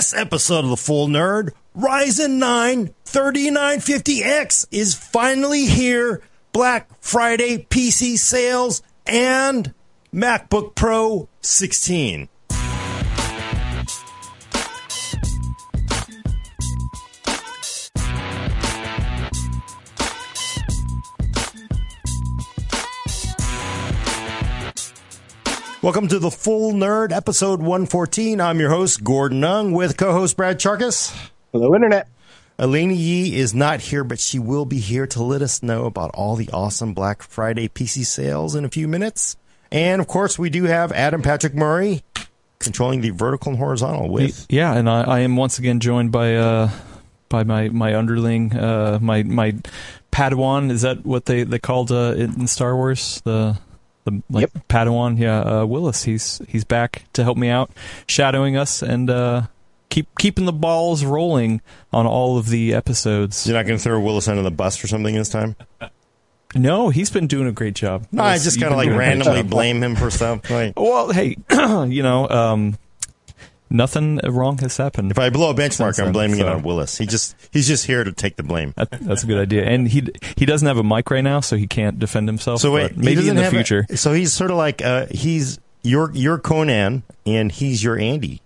this episode of The Full Nerd, Ryzen 9 3950X is finally here. Black Friday PC sales and MacBook Pro 16. Welcome to the Full Nerd, episode 114. I'm your host, Gordon Ung, with co host Brad Chacos. Hello, Internet. Alaina Yee is not here, but she will be here to let us know about all the awesome Black Friday PC sales in a few minutes. And of course, we do have Adam Patrick Murray controlling the vertical and horizontal with. Yeah, and I, I am once again joined by uh, by my my underling, uh, my my Padawan. Is that what they they called uh, in Star Wars? The the like Yep. Padawan, yeah, uh, Willis. He's he's back to help me out, shadowing us and uh, keep keeping the balls rolling on all of the episodes. You're not going to throw Willis under the bus for something this time? No, he's been doing a great job. No, I just kind of like doing a great randomly blame him for stuff. Like, Well, hey, you know, um, nothing wrong has happened. if I blow a benchmark, I'm then, blaming it on Willis. He just he's just here to take the blame. That, that's a good idea. And he he doesn't have a mic right now, so he can't defend himself. So wait, but maybe in the have a- future. so he's sort of like uh, he's your your Conan and he's your Andy.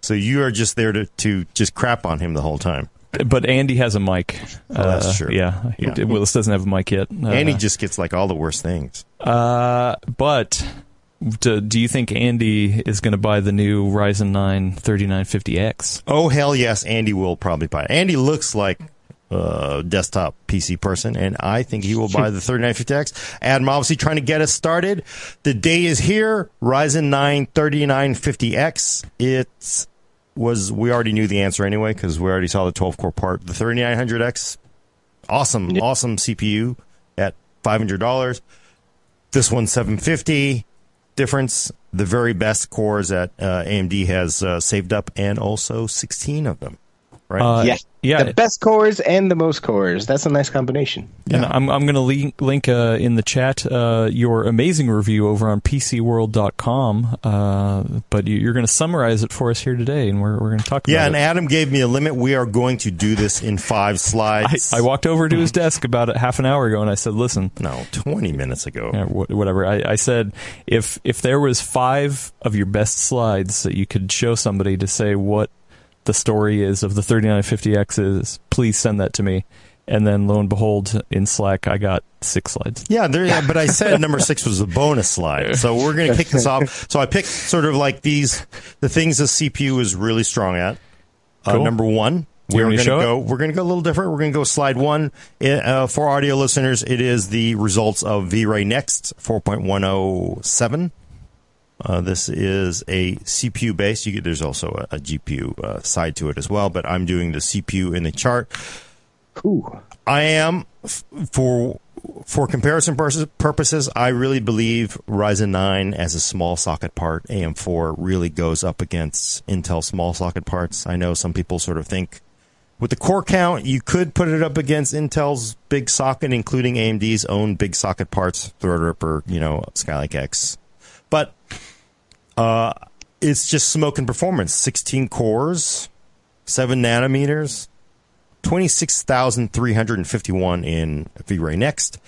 So you are just there to to just crap on him the whole time. But Andy has a mic. Oh, that's Uh, true. Yeah. Willis doesn't have a mic yet. Uh, Andy just gets like all the worst things. Uh, but do, do you think Andy is going to buy the new Ryzen 9 3950X? Oh hell yes, Andy will probably buy. it. Andy looks like a desktop PC person, and I think he will buy the 3950X. Adam obviously trying to get us started. The day is here. Ryzen 9 3950X. It was we already knew the answer anyway because we already saw the 12 core part. The 3900X, awesome, awesome CPU at $500. This one's 750 difference. The very best cores that uh, AMD has uh, saved up, and also 16 of them. Right? Uh, yeah. yeah. The best cores and the most cores. That's a nice combination. And I'm I'm going to link, link uh, in the chat uh, your amazing review over on PCWorld.com. Uh, but you- you're going to summarize it for us here today, and we're we're going to talk yeah, about and it. Adam gave me a limit. We are going to do this in five I, slides. I walked over to his desk about a half an hour ago, and I said, "Listen, no, 20 minutes ago. Yeah, wh- whatever. I, I said if if there was five of your best slides that you could show somebody to say what the story is of the 3950X is, please send that to me. And then lo and behold, in Slack, I got six slides. Yeah, there, yeah, but I said number six was a bonus slide. So we're going to kick this off. So I picked sort of like these, the things the CPU is really strong at. Uh, Cool. number one, we're going to show it? go. We're going to go a little different. We're going to go slide one. Uh, for audio listeners, it is the results of V-Ray Next 4.107. Uh, this is a CPU base. You get, there's also a, a GPU uh, side to it as well, but I'm doing the CPU in the chart. Ooh. I am f- for for comparison purposes- purposes. I really believe Ryzen 9 as a small socket part, AM4 really goes up against Intel small socket parts. I know some people sort of think with the core count, you could put it up against Intel's big socket, including AMD's own big socket parts, Threadripper, you know, Skylake X. But uh, it's just smoke and performance. 16 cores, 7 nanometers, 26,351 in V-Ray Next.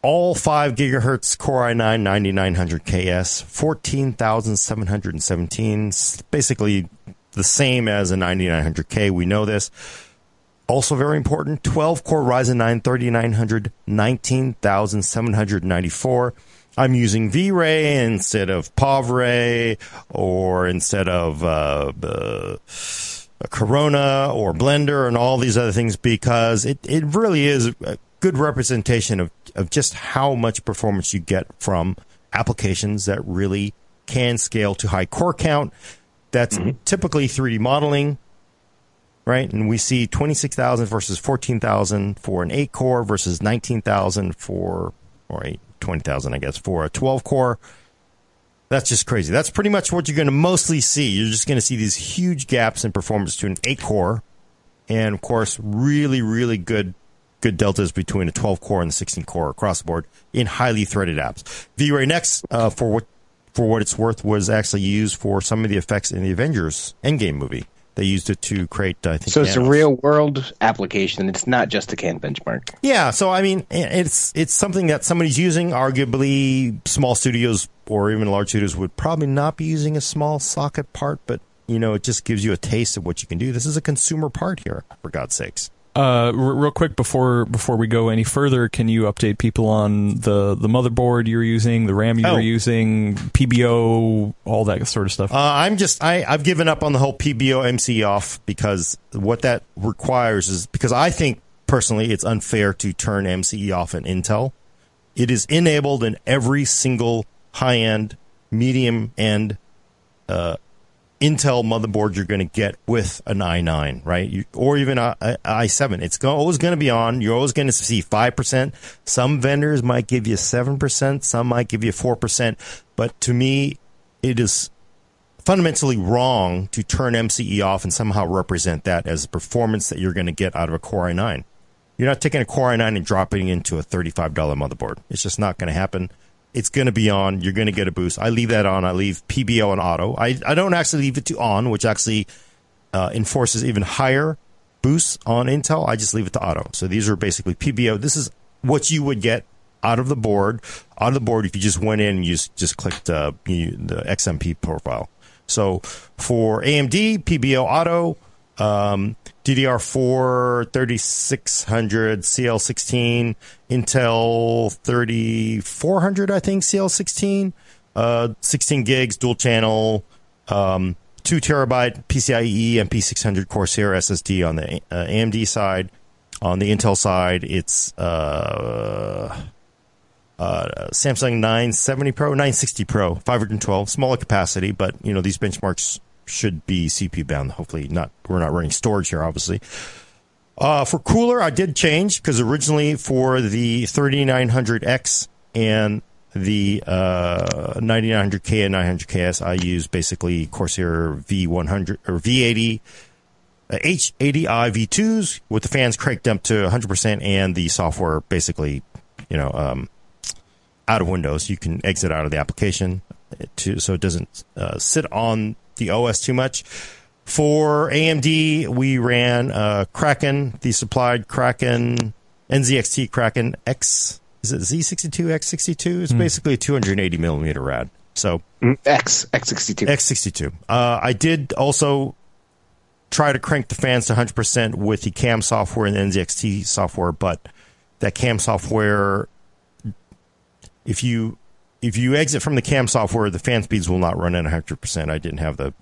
All 5 gigahertz Core i9 9900 KS, 14,717. Basically the same as a 9900K. We know this. Also very important, 12 core Ryzen 9 3900, 19,794. I'm using V-Ray instead of POV-Ray or instead of uh, uh, Corona or Blender and all these other things because it, it really is a good representation of, of just how much performance you get from applications that really can scale to high core count. That's typically 3D modeling, right? And we see 26,000 versus 14,000 for an 8 core versus 19,000 for, or 8, 20,000, I guess, for a 12 core. That's just crazy. That's pretty much what you're going to mostly see. You're just going to see these huge gaps in performance to an 8 core, and of course, really, really good good deltas between a 12 core and the 16 core across the board in highly threaded apps. V-Ray Next, uh, for what for what it's worth, was actually used for some of the effects in the Avengers Endgame movie. They used it to create, I think. So it's a real world application. It's not just a can benchmark. Yeah, so I mean, it's it's something that somebody's using. Arguably, small studios or even large studios would probably not be using a small socket part, but you know, it just gives you a taste of what you can do. This is a consumer part here, for God's sakes. Uh, r- real quick before before we go any further, can you update people on the the motherboard you're using, the RAM you Oh. were using, PBO, all that sort of stuff? Uh, I'm just I I've given up on the whole PBO MC off because what that requires is because I think personally it's unfair to turn MCE off in Intel. It is enabled in every single high end, medium end uh, Intel motherboard you're going to get with an i9, right? You, or even i7. It's always going to be on. You're always going to see 5%. Some vendors might give you 7%. Some might give you 4%. But to me, it is fundamentally wrong to turn MCE off and somehow represent that as a performance that you're going to get out of a Core i9. You're not taking a Core i9 and dropping it into a $35 motherboard. It's just not going to happen. It's going to be on. You're going to get a boost. I leave that on. I leave PBO on auto. I, I don't actually leave it to on, which actually uh, enforces even higher boosts on Intel. I just leave it to auto. So these are basically PBO. This is what you would get out of the board, out of the board if you just went in and you just, just clicked uh, you, the XMP profile. So for AMD, PBO auto, um, DDR4 3600 CL16, Intel 3400, I think, CL16, uh, 16 gigs, dual channel, um, 2 terabyte PCIe MP600 Corsair SSD on the uh, AMD side. On the Intel side, it's uh, uh, Samsung 970 Pro, 960 Pro, 512, smaller capacity, but you know these benchmarks should be CPU bound. Hopefully, not. We're not running storage here, obviously. Uh, for cooler, I did change because originally for the 3900X and the uh, 9900K and 900KS, I used basically Corsair V100 or V80 uh, H80i V2s with the fans cranked up to 100% and the software basically, you know, um, out of Windows. You can exit out of the application to so it doesn't uh, sit on the OS too much. For AMD, we ran uh, Kraken, the supplied Kraken NZXT Kraken X. Is it Z62 X62? It's basically a 280 millimeter rad. So Mm, X X62. X62. Uh, I did also try to crank the fans to 100% with the CAM software and the NZXT software, but that CAM software, if you if you exit from the CAM software, the fan speeds will not run at 100%. I didn't have the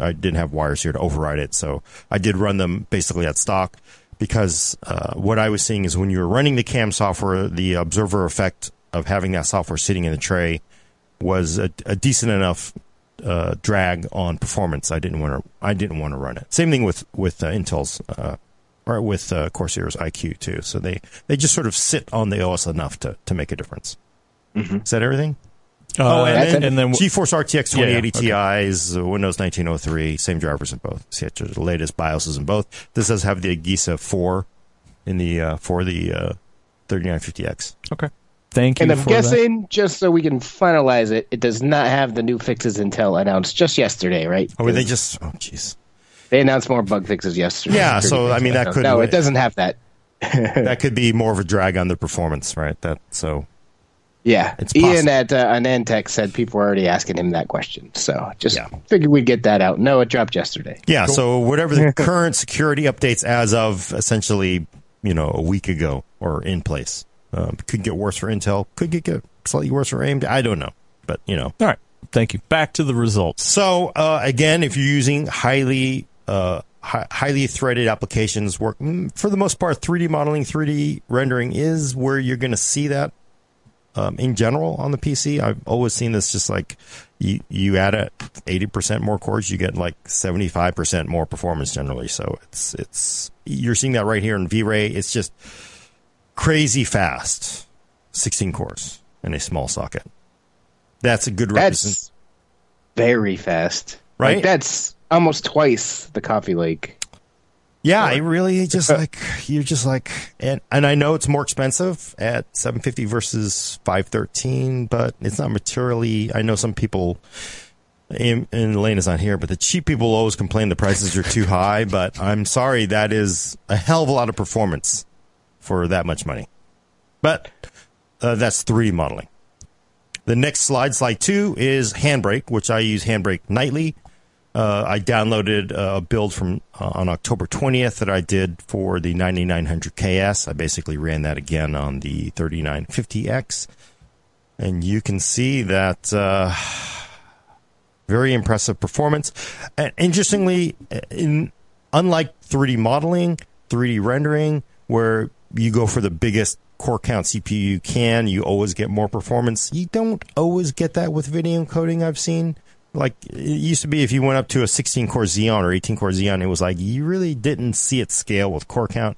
I didn't have wires here to override it, so I did run them basically at stock because uh, what I was seeing is when you were running the CAM software, the observer effect of having that software sitting in the tray was a, a decent enough uh, drag on performance. I didn't want to. I didn't want to run it. Same thing with with uh, Intel's uh, or with uh, Corsair's iCUE too. So they they just sort of sit on the OS enough to to make a difference. Is that everything? Uh, oh, and, that's then, it. and then GeForce RTX Yeah, yeah, 2080 Ti's, uh, Windows 1903, same drivers in both. See, it's the latest BIOSes in both. This does have the AGESA 4 in the uh, for the uh, 3950X. okay. Thank you. And I'm for guessing, just so we can finalize it, it does not have the new fixes Intel announced just yesterday, right? Oh, they just oh jeez. They announced more bug fixes yesterday. Yeah, so, I mean, that could- No, it doesn't have that. that could be more of a drag on the performance, right? That so Yeah, It's Ian possible. at uh, AnandTech said people were already asking him that question, so just Yeah. figured we'd get that out. No, it dropped yesterday. Yeah, so whatever the current security updates as of essentially, you know, a week ago or in place. Um, could get worse for Intel, could get, get slightly worse for AMD. I don't know, but you know. All right. Thank you. Back to the results. So uh, again, if you're using highly uh, hi- highly threaded applications, work mm, for the most part, 3D modeling, 3D rendering is where you're going to see that um, in general on the PC. I've always seen this just like you you add a 80% more cores, you get like 75% more performance generally. So it's it's you're seeing that right here in V-Ray. It's just crazy fast, 16 cores in a small socket. That's a good representation. That's very fast, Right? Like, that's almost twice the Coffee Lake. Yeah, I really just like you're just like and and I know it's more expensive at 750 versus 513, but it's not materially I know some people and, and Alaina's not here, but the cheap people always complain the prices are too high. But I'm sorry, that is a hell of a lot of performance for that much money. But uh, that's 3D modeling. The next slide, slide two, is Handbrake, which I use Handbrake nightly. Uh, I downloaded a build from uh, on October 20th that I did for the 9900 KS. I basically ran that again on the 3950X, and you can see that uh, very impressive performance. And interestingly, in unlike 3D modeling, 3D rendering, where you go for the biggest core count CPU you can, you always get more performance. You don't always get that with video encoding. I've seen like it used to be if you went up to a 16 core Xeon or 18 core Xeon, it was like you really didn't see it scale with core count.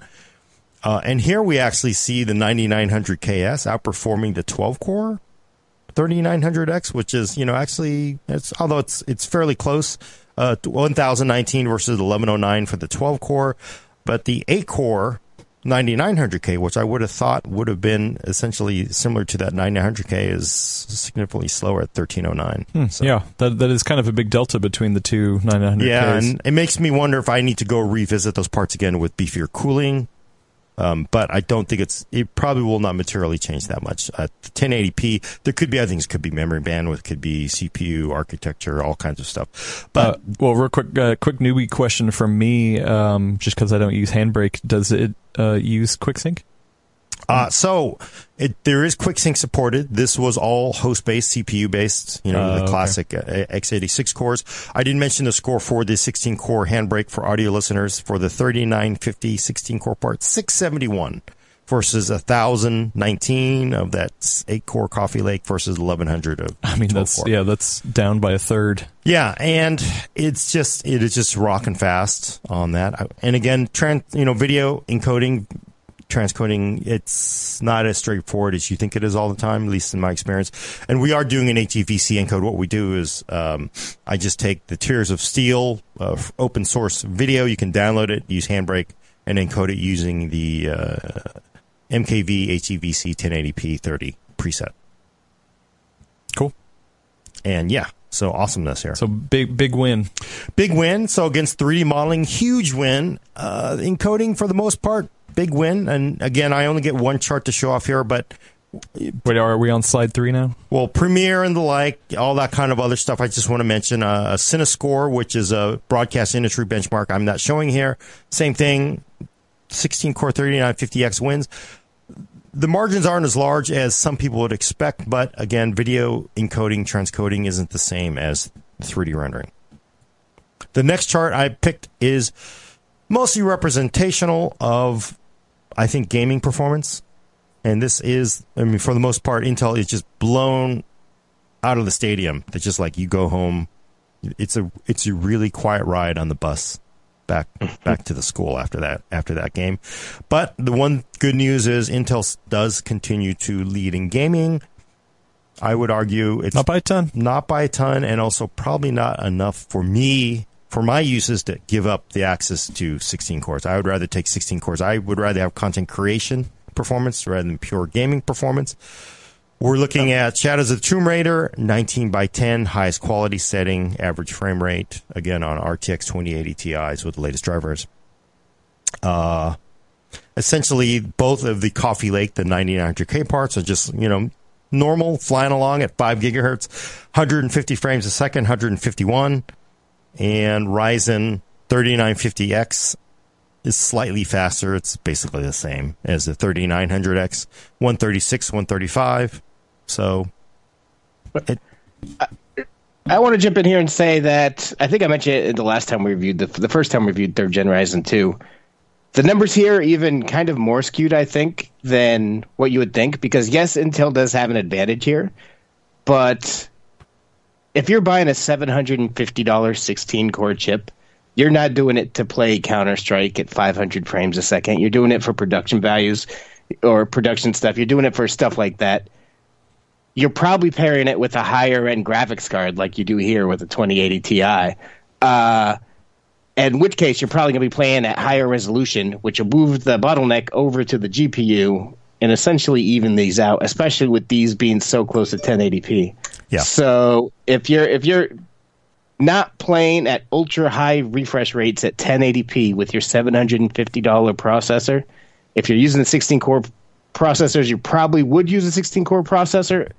Uh, and here we actually see the 9900 KS outperforming the 12 core 3900X, which is you know actually it's although it's it's fairly close, uh, 1019 versus 1109 for the 12 core, but the 8 core 9900K, which I would have thought would have been essentially similar to that 9900K, is significantly slower at 1309. Hmm, so. Yeah, that that is kind of a big delta between the two 9900Ks. Yeah, and it makes me wonder if I need to go revisit those parts again with beefier cooling. Um, but I don't think it's. It probably will not materially change that much. At 1080p, there could be other things. Could be memory bandwidth. Could be CPU architecture. All kinds of stuff. But uh, well, real quick, uh, quick newbie question from me. Um, just because I don't use Handbrake, does it uh, use QuickSync? Uh, so it, there is QuickSync supported. This was all host based, CPU based, you know, uh, the classic okay. Uh, x86 cores. I didn't mention the score for the 16 core handbrake for audio listeners for the 3950 16 core part, 671 versus 1019 of that 8 core Coffee Lake versus 1100 of I mean that's core. yeah that's down by a third. Yeah, and it's just it is just rocking fast on that. And again, trans, you know, video encoding transcoding, it's not as straightforward as you think it is all the time, at least in my experience. And we are doing an HEVC encode. What we do is um, I just take the Tears of Steel uh, open source video. You can download it, use Handbrake, and encode it using the uh, MKV HEVC 1080p 30 preset. Cool. And yeah, so awesomeness here. So big, big win. Big win. So against 3D modeling, huge win. Uh, encoding for the most part, big win. And again, I only get one chart to show off here, but Wait, are we on slide three now? Well, Premiere and the like, all that kind of other stuff. I just want to mention uh, a CineScore, which is a broadcast industry benchmark. I'm not showing here. Same thing, 16 core 3950X wins. The margins aren't as large as some people would expect, but again, video encoding, transcoding isn't the same as 3D rendering. The next chart I picked is mostly representational of I think gaming performance, and this is, I mean, for the most part, Intel is just blown out of the stadium. It's just like you go home. It's a it's a really quiet ride on the bus back back to the school after that after that game. But the one good news is Intel does continue to lead in gaming. I would argue it's not by a ton, not by a ton, and also probably not enough for me for my uses to give up the access to 16 cores. I would rather take 16 cores. I would rather have content creation performance rather than pure gaming performance. We're looking at Shadows of the Tomb Raider, 19 by 10, highest quality setting, average frame rate, again on RTX 2080 Ti's with the latest drivers. Uh, essentially, both of the Coffee Lake, the 9900K parts, are just, you know, normal, flying along at 5 gigahertz, 150 frames a second, 151 and Ryzen 3950X is slightly faster. It's basically the same as the 3900X, 136, 135. So, it, I, I, want to jump in here and say that I think I mentioned it the last time we reviewed the the first time we reviewed third gen Ryzen 2. The numbers here are even kind of more skewed, I think, than what you would think, because yes, Intel does have an advantage here, but if you're buying a $750 16 core chip, you're not doing it to play Counter Strike at 500 frames a second. You're doing it for production values or production stuff. You're doing it for stuff like that. You're probably pairing it with a higher end graphics card like you do here with a 2080 Ti. Uh, in which case, you're probably going to be playing at higher resolution, which will move the bottleneck over to the GPU and essentially even these out, especially with these being so close to 1080p. Yeah. So if you're if you're not playing at ultra high refresh rates at 1080p with your $750 processor. If you're using the 16 core processors, you probably would use a 16 core processor.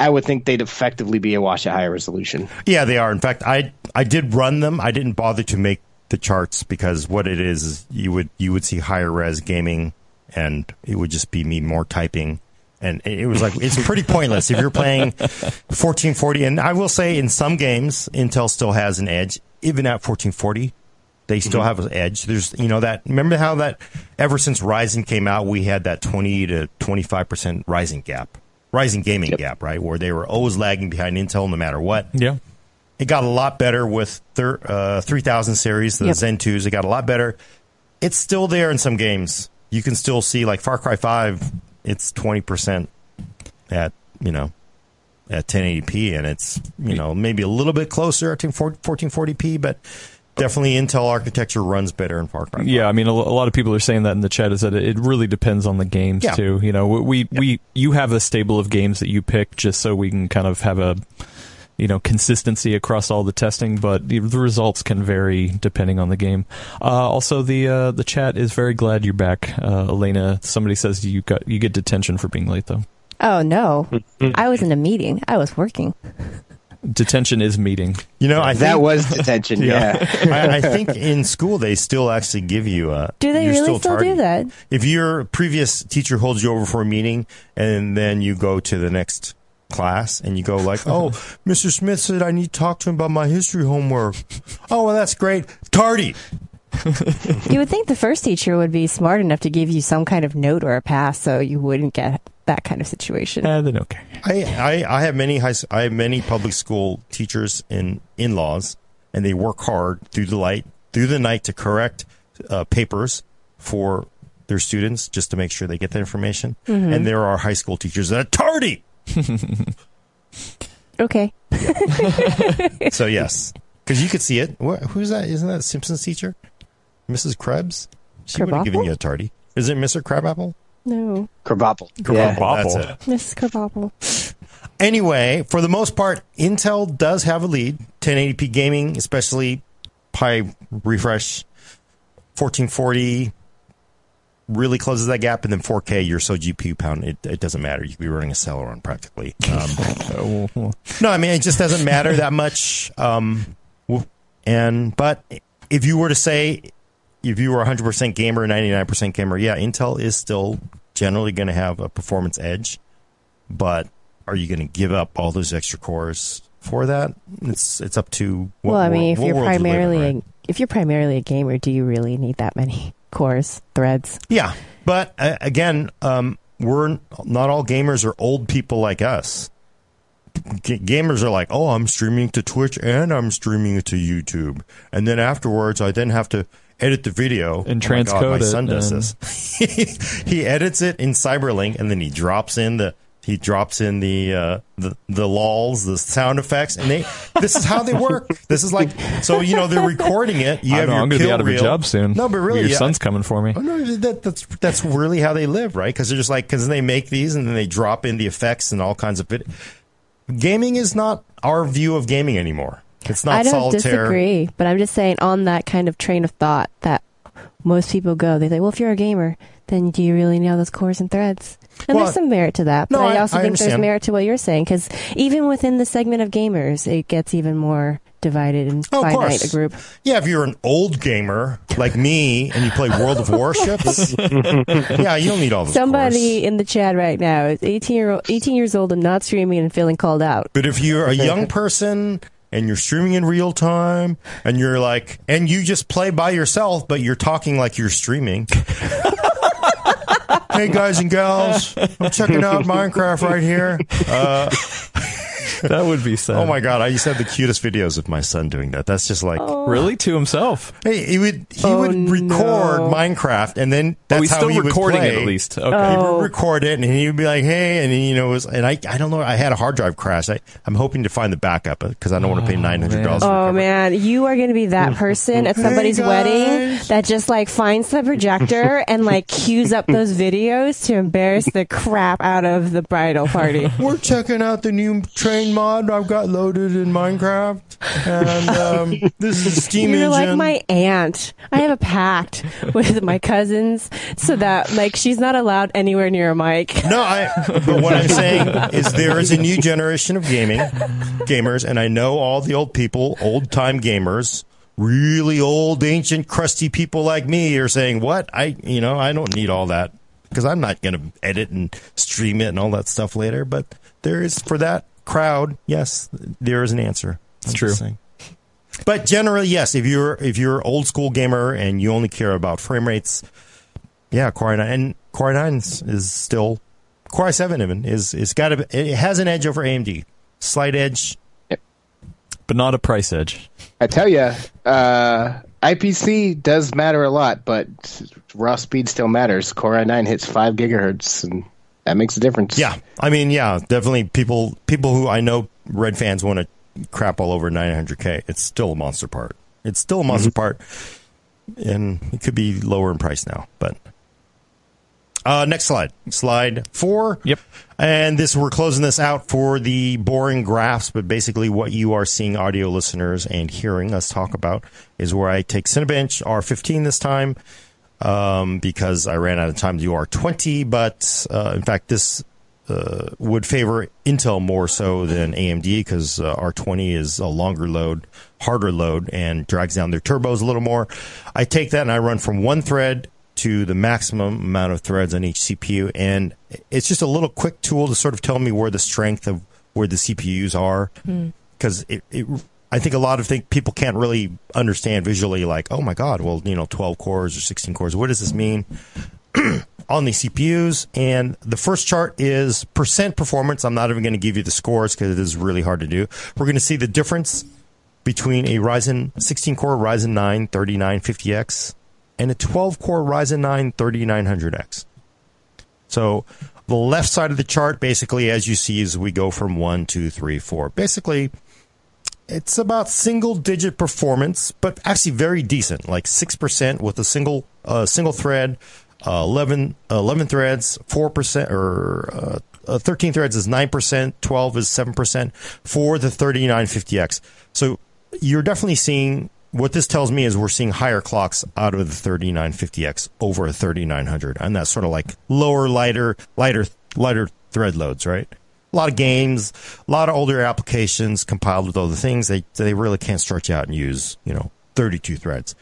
I would think they'd effectively be a wash at higher resolution. Yeah, they are. In fact, I I did run them. I didn't bother to make the charts because what it is is you would you would see higher res gaming, and it would just be me more typing, and it was like it's pretty pointless if you're playing 1440. And I will say, in some games, Intel still has an edge, even at 1440. They still have an edge. There's, you know, that. Remember how that ever since Ryzen came out, we had that 20 to 25 percent Ryzen gap, Ryzen gaming gap, right, where they were always lagging behind Intel no matter what. Yeah. It got a lot better with thir- uh, 3000 series, the Yep. Zen 2s. It got a lot better. It's still there in some games. You can still see, like Far Cry 5, it's 20% at, you know, at 1080p, and it's, you know, maybe a little bit closer to 1440p, but definitely Intel architecture runs better in Far Cry 5. Yeah, I mean, a, lot of people are saying that in the chat is that it really depends on the games Yeah. too. You know, we we you have a stable of games that you pick just so we can kind of have a you know consistency across all the testing, but the, the results can vary depending on the game. Uh, also, the uh, the chat is very glad you're back, uh, Alaina. Somebody says you got you get detention for being late though. Oh no, I was in a meeting. I was working. Detention is meeting. You know, I That think, was detention, yeah. I, I think in school they still actually give you a. Do they you're really still tardy. do that? If your previous teacher holds you over for a meeting and then you go to the next class and you go like, "Oh, Mr. Smith said I need to talk to him about my history homework." oh, well, that's great. Tardy. You would think the first teacher would be smart enough to give you some kind of note or a pass, so you wouldn't get that kind of situation. Eh, then okay. I, I, I have many high, s- I have many public school teachers and in laws, and they work hard through the light through the night to correct uh, papers for their students just to make sure they get the information. And there are high school teachers that are tardy. Okay. So yes, because you could see it. Wh- Who's that? Isn't that Simpsons teacher, Mrs. Krebs? She would have given you a tardy. Is it Mr. Crabapple? No, Kerbopple. Krabappel, Yeah. That's it. Mrs. Kerbopple. Anyway, for the most part, Intel does have a lead. 1080p gaming, especially high refresh, 1440 really closes that gap, and then 4K, you're so GPU pound, it, it doesn't matter. You could be running a Celeron practically. Um, no, I mean it just doesn't matter that much. Um, and but if you were to say if you were 100% gamer, 99% gamer, yeah, Intel is still generally going to have a performance edge. But are you going to give up all those extra cores for that? It's it's up to. What well, I wor- mean, if you're world you live in, primarily right? a, if you're primarily a gamer, do you really need that many cores, threads? Yeah, but uh, again, um, we're not all gamers are old people like us. G- gamers are like, oh, I'm streaming to Twitch and I'm streaming it to YouTube, and then afterwards, I then have to edit the video And Oh my God, transcode my it son does and- this. he edits it in Cyberlink, and then he drops in the he drops in the uh, the the lulls, the sound effects, and they. This is how they work. This is like so. You know, they're recording it. You I have know, your I'm going to be kill out of a job soon. No, but really, your yeah, son's coming for me. Oh, no, that, that's that's really how they live, right? Because they're just like because they make these and then they drop in the effects and all kinds of it. Gaming is not our view of gaming anymore. It's not I don't solitaire. disagree, but I'm just saying on that kind of train of thought that most people go, they say, well, if you're a gamer, then do you really know those cores and threads? And Well, there's some merit to that, but no, I also I think there's merit to what you're saying because even within the segment of gamers, it gets even more divided and Oh, finite course. a group. Yeah, if you're an old gamer like me and you play World of Warships, yeah, you don't need all those. Somebody cores. in the chat right now is 18 year old, 18 years old and not streaming and feeling called out. But if you're a young person and you're streaming in real time and you're like, and you just play by yourself, but you're talking like you're streaming. hey guys and gals, I'm checking out Minecraft right here. Uh, That would be sad. oh my god, I used to have the cutest videos of my son doing that. That's just like, oh. Really? To himself? hey, he would he Oh, would record no. Minecraft and then oh, that's oh, he's how still he would recording play. it at least. Okay. He Oh. would record it, and he would be like, "Hey," and you know, it was, and I, I don't know, I had a hard drive crash. I, I'm hoping to find the backup uh, because I don't want to pay oh, nine hundred dollars. Oh man, you are going to be that person at somebody's Hey, wedding that just like finds the projector and like cues up those videos to embarrass the crap out of the bridal party. We're checking out the new train engine mod I've got loaded in Minecraft, and um, this is a Steam You're engine. like my aunt. I have a pact with my cousins so that like she's not allowed anywhere near a mic. No, I. But what I'm saying is there is a new generation of gaming gamers, and I know all the old people, old time gamers, really old, ancient, crusty people like me are saying, "What? I, you know, I don't need all that because I'm not going to edit and stream it and all that stuff later." But there is for that crowd, yes, there is an answer. It's true. saying. But generally, yes, if you're if you're old school gamer and you only care about frame rates, yeah, Core i9 and Core i9 is, is still Core i7 even is is got a, it has an edge over AMD, slight edge. but not a price edge. I tell you, uh, IPC does matter a lot, but raw speed still matters. Core i9 hits five gigahertz, and that makes a difference. Yeah, I mean, yeah, definitely people people who I know Red fans want to crap all over 900k. It's still a monster part. It's still a monster part, and it could be lower in price now. But uh, next slide, slide four. Yep. And this we're closing this out for the boring graphs, but basically what you are seeing, audio listeners, and hearing us talk about is where I take Cinebench R15 this time um, because I ran out of time to do R20. But uh, in fact, this uh, would favor Intel more so than AMD because uh, R20 is a longer load, harder load, and drags down their turbos a little more. I take that and I run from one thread to the maximum amount of threads on each CPU, and it's just a little quick tool to sort of tell me where the strength of where the CPUs are because it, it I think a lot of think people can't really understand visually like oh my god well you know 12 cores or 16 cores what does this mean? On the CPUs and the first chart is percent performance. I'm not even going to give you the scores because it is really hard to do. We're going to see the difference between a Ryzen 16 core Ryzen 9 3950X and a 12 core Ryzen 9 3900X so the left side of the chart, basically, as you see, is we go from one, two, three, four. Basically, it's about single digit performance, but actually very decent, like six percent with a single uh, single thread, uh, 11, 11 threads, four percent or uh, uh, thirteen threads is nine percent, twelve is seven percent for the thirty nine fifty X. So you're definitely seeing what this tells me is we're seeing higher clocks out of the 3950X over a 3900, and that's sort of like lower, lighter, lighter, lighter thread loads, right? A lot of games, a lot of older applications compiled with other things. They they really can't stretch out and use you know 32 threads.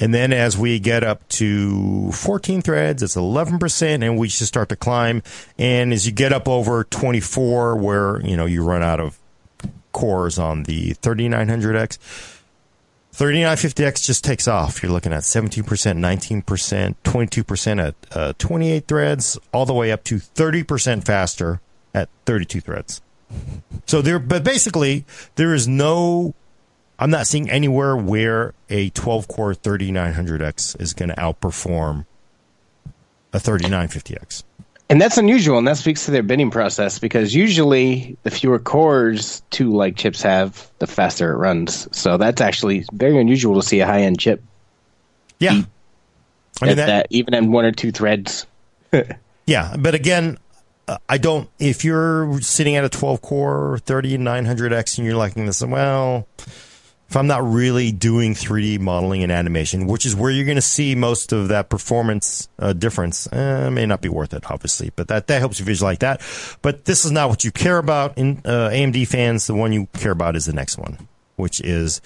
And then as we get up to 14 threads, it's 11%, and we just start to climb. And as you get up over 24, where you know you run out of cores on the 3900X, 3950X just takes off. You're looking at 17%, 19%, 22% at uh, 28 threads, all the way up to 30% faster at 32 threads. So there, but basically, there is no. I'm not seeing anywhere where a 12 core 3900X is going to outperform a 3950X. And that's unusual, and that speaks to their bidding process because usually the fewer cores two like chips have, the faster it runs. So that's actually very unusual to see a high end chip Yeah. I mean, at that, that, even in one or two threads. Yeah, but again, I don't. If you're sitting at a 12 core 3900X and you're liking this, well, if I'm not really doing 3D modeling and animation, which is where you're going to see most of that performance uh, difference, uh, may not be worth it, obviously. But that that helps you visualize that. But this is not what you care about. In uh, AMD fans, the one you care about is the next one, which is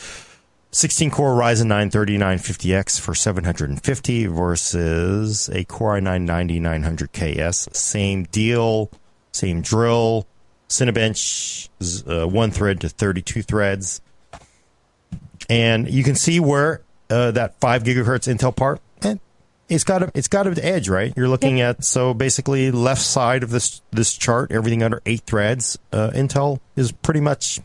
16 core Ryzen 9 3950X for 750 versus a Core i9 9900KS. Same deal, same drill, Cinebench, uh, one thread to 32 threads. And you can see where uh, that 5 gigahertz Intel part, eh, it's got a, it's got an edge, right? You're looking at, so basically left side of this, this chart, everything under 8 threads, uh, Intel is pretty much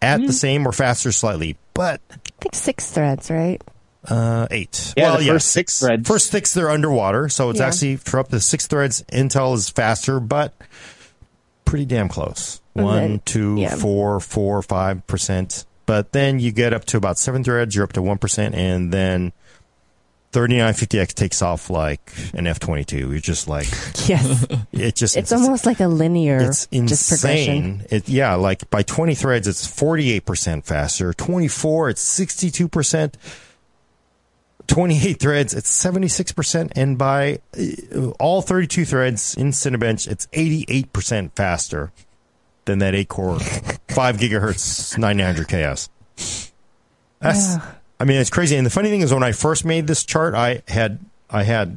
at the same or faster slightly. But think six threads, right? uh, eight. Yeah, well, the yeah, first six threads. First six, they're underwater, so it's Yeah. actually for up to six threads. Intel is faster, but pretty damn close. Okay. One, two, Yeah. four, four, five percent. But then you get up to about seven threads, you're up to one percent, and then 3950X takes off like an F22. You're just like, Yes. it just, It's almost like a linear it's just progression. insane. It, yeah, like by 20 threads, it's 48% faster. 24, it's 62%. 28 threads, it's 76%. And by uh, all 32 threads in Cinebench, it's 88% faster than that 8 core 5 gigahertz 9900 KS. That's, Yeah. I mean, it's crazy. And the funny thing is, when I first made this chart, I had, I had,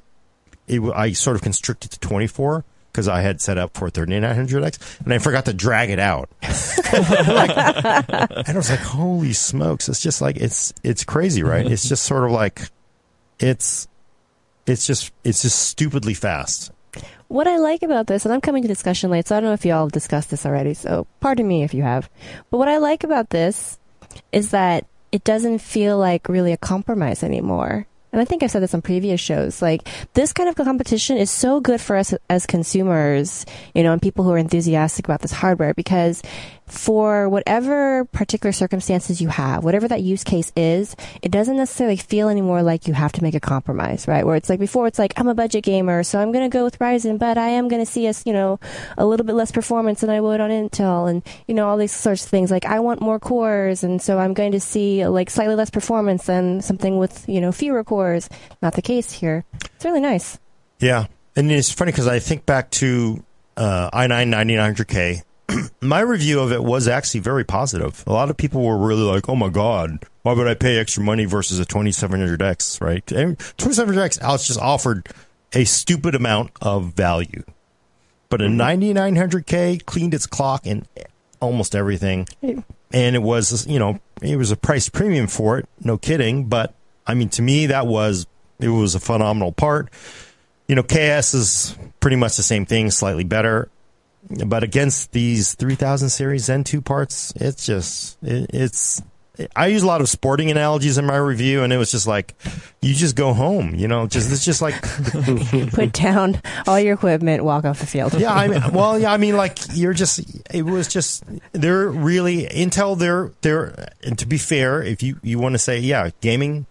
it, I sort of constricted to 24 because I had set up for 3900X and I forgot to drag it out. Like, and I was like, holy smokes. It's just like, it's, it's crazy, right? It's just sort of like, it's, it's just, it's just stupidly fast. What I like about this, and I'm coming to discussion late, so I don't know if y'all have discussed this already, so pardon me if you have. But what I like about this is that it doesn't feel like really a compromise anymore. And I think I've said this on previous shows. Like, this kind of competition is so good for us as consumers, you know, and people who are enthusiastic about this hardware because for whatever particular circumstances you have, whatever that use case is, it doesn't necessarily feel anymore like you have to make a compromise, right? Where it's like before, it's like, I'm a budget gamer, so I'm going to go with Ryzen, but I am going to see us, you know, a little bit less performance than I would on Intel and, you know, all these sorts of things. Like, I want more cores, and so I'm going to see like slightly less performance than something with, you know, fewer cores. Not the case here. It's really nice. Yeah. And it's funny because I think back to uh, i9 9900K. My review of it was actually very positive. A lot of people were really like, oh my God, why would I pay extra money versus a 2700X, right? And 2700X Alex just offered a stupid amount of value. But a mm-hmm. 9900K cleaned its clock and almost everything. And it was, you know, it was a price premium for it, no kidding. But I mean, to me, that was, it was a phenomenal part you know, KS is pretty much the same thing, slightly better. But against these 3000 series Zen 2 parts, it's just, it, it's, I use a lot of sporting analogies in my review, and it was just like, you just go home, you know, just, it's just like, Put down all your equipment, walk off the field. yeah, I mean, well, yeah, I mean, like, you're just, it was just, they're really, Intel, they're, they're, and to be fair, if you, you want to say, yeah, gaming,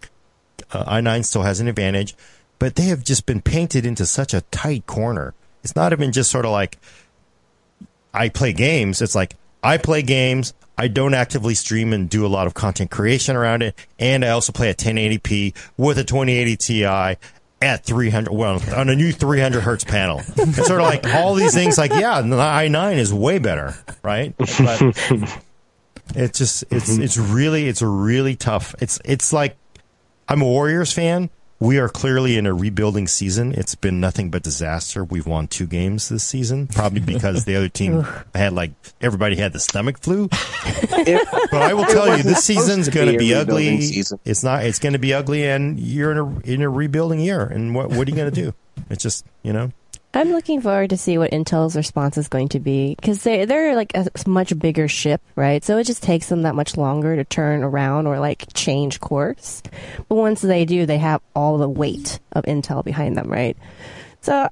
uh, i9 still has an advantage, but they have just been painted into such a tight corner. It's not even just sort of like, I play games. It's like, I play games. I don't actively stream and do a lot of content creation around it. And I also play at 1080p with a 2080 Ti at 300, well, on a new 300 hertz panel. It's sort of like all these things like, yeah, the i9 is way better, right? But it's just, it's, it's really, it's really tough, it's, it's like, I'm a Warriors fan. We are clearly in a rebuilding season. It's been nothing but disaster. We've won two games this season, probably because the other team had like everybody had the stomach flu. But I will tell you, this season's to going to be ugly. season. It's not. It's going to be ugly, and you're in a in a rebuilding year. And what what are you going to do? It's just you know. I'm looking forward to see what Intel's response is going to be because they they're like a much bigger ship, right? So it just takes them that much longer to turn around or like change course. But once they do, they have all the weight of Intel behind them, right? So,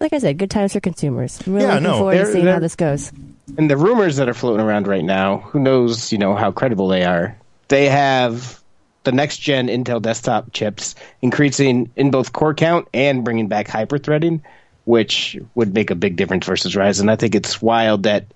like I said, good times for consumers. I'm really Yeah, looking no, forward to they're- seeing how this goes. And the rumors that are floating around right now, who knows, you know, how credible they are. They have the next gen Intel desktop chips increasing in both core count and bringing back hyperthreading, which would make a big difference versus Ryzen. I think it's wild that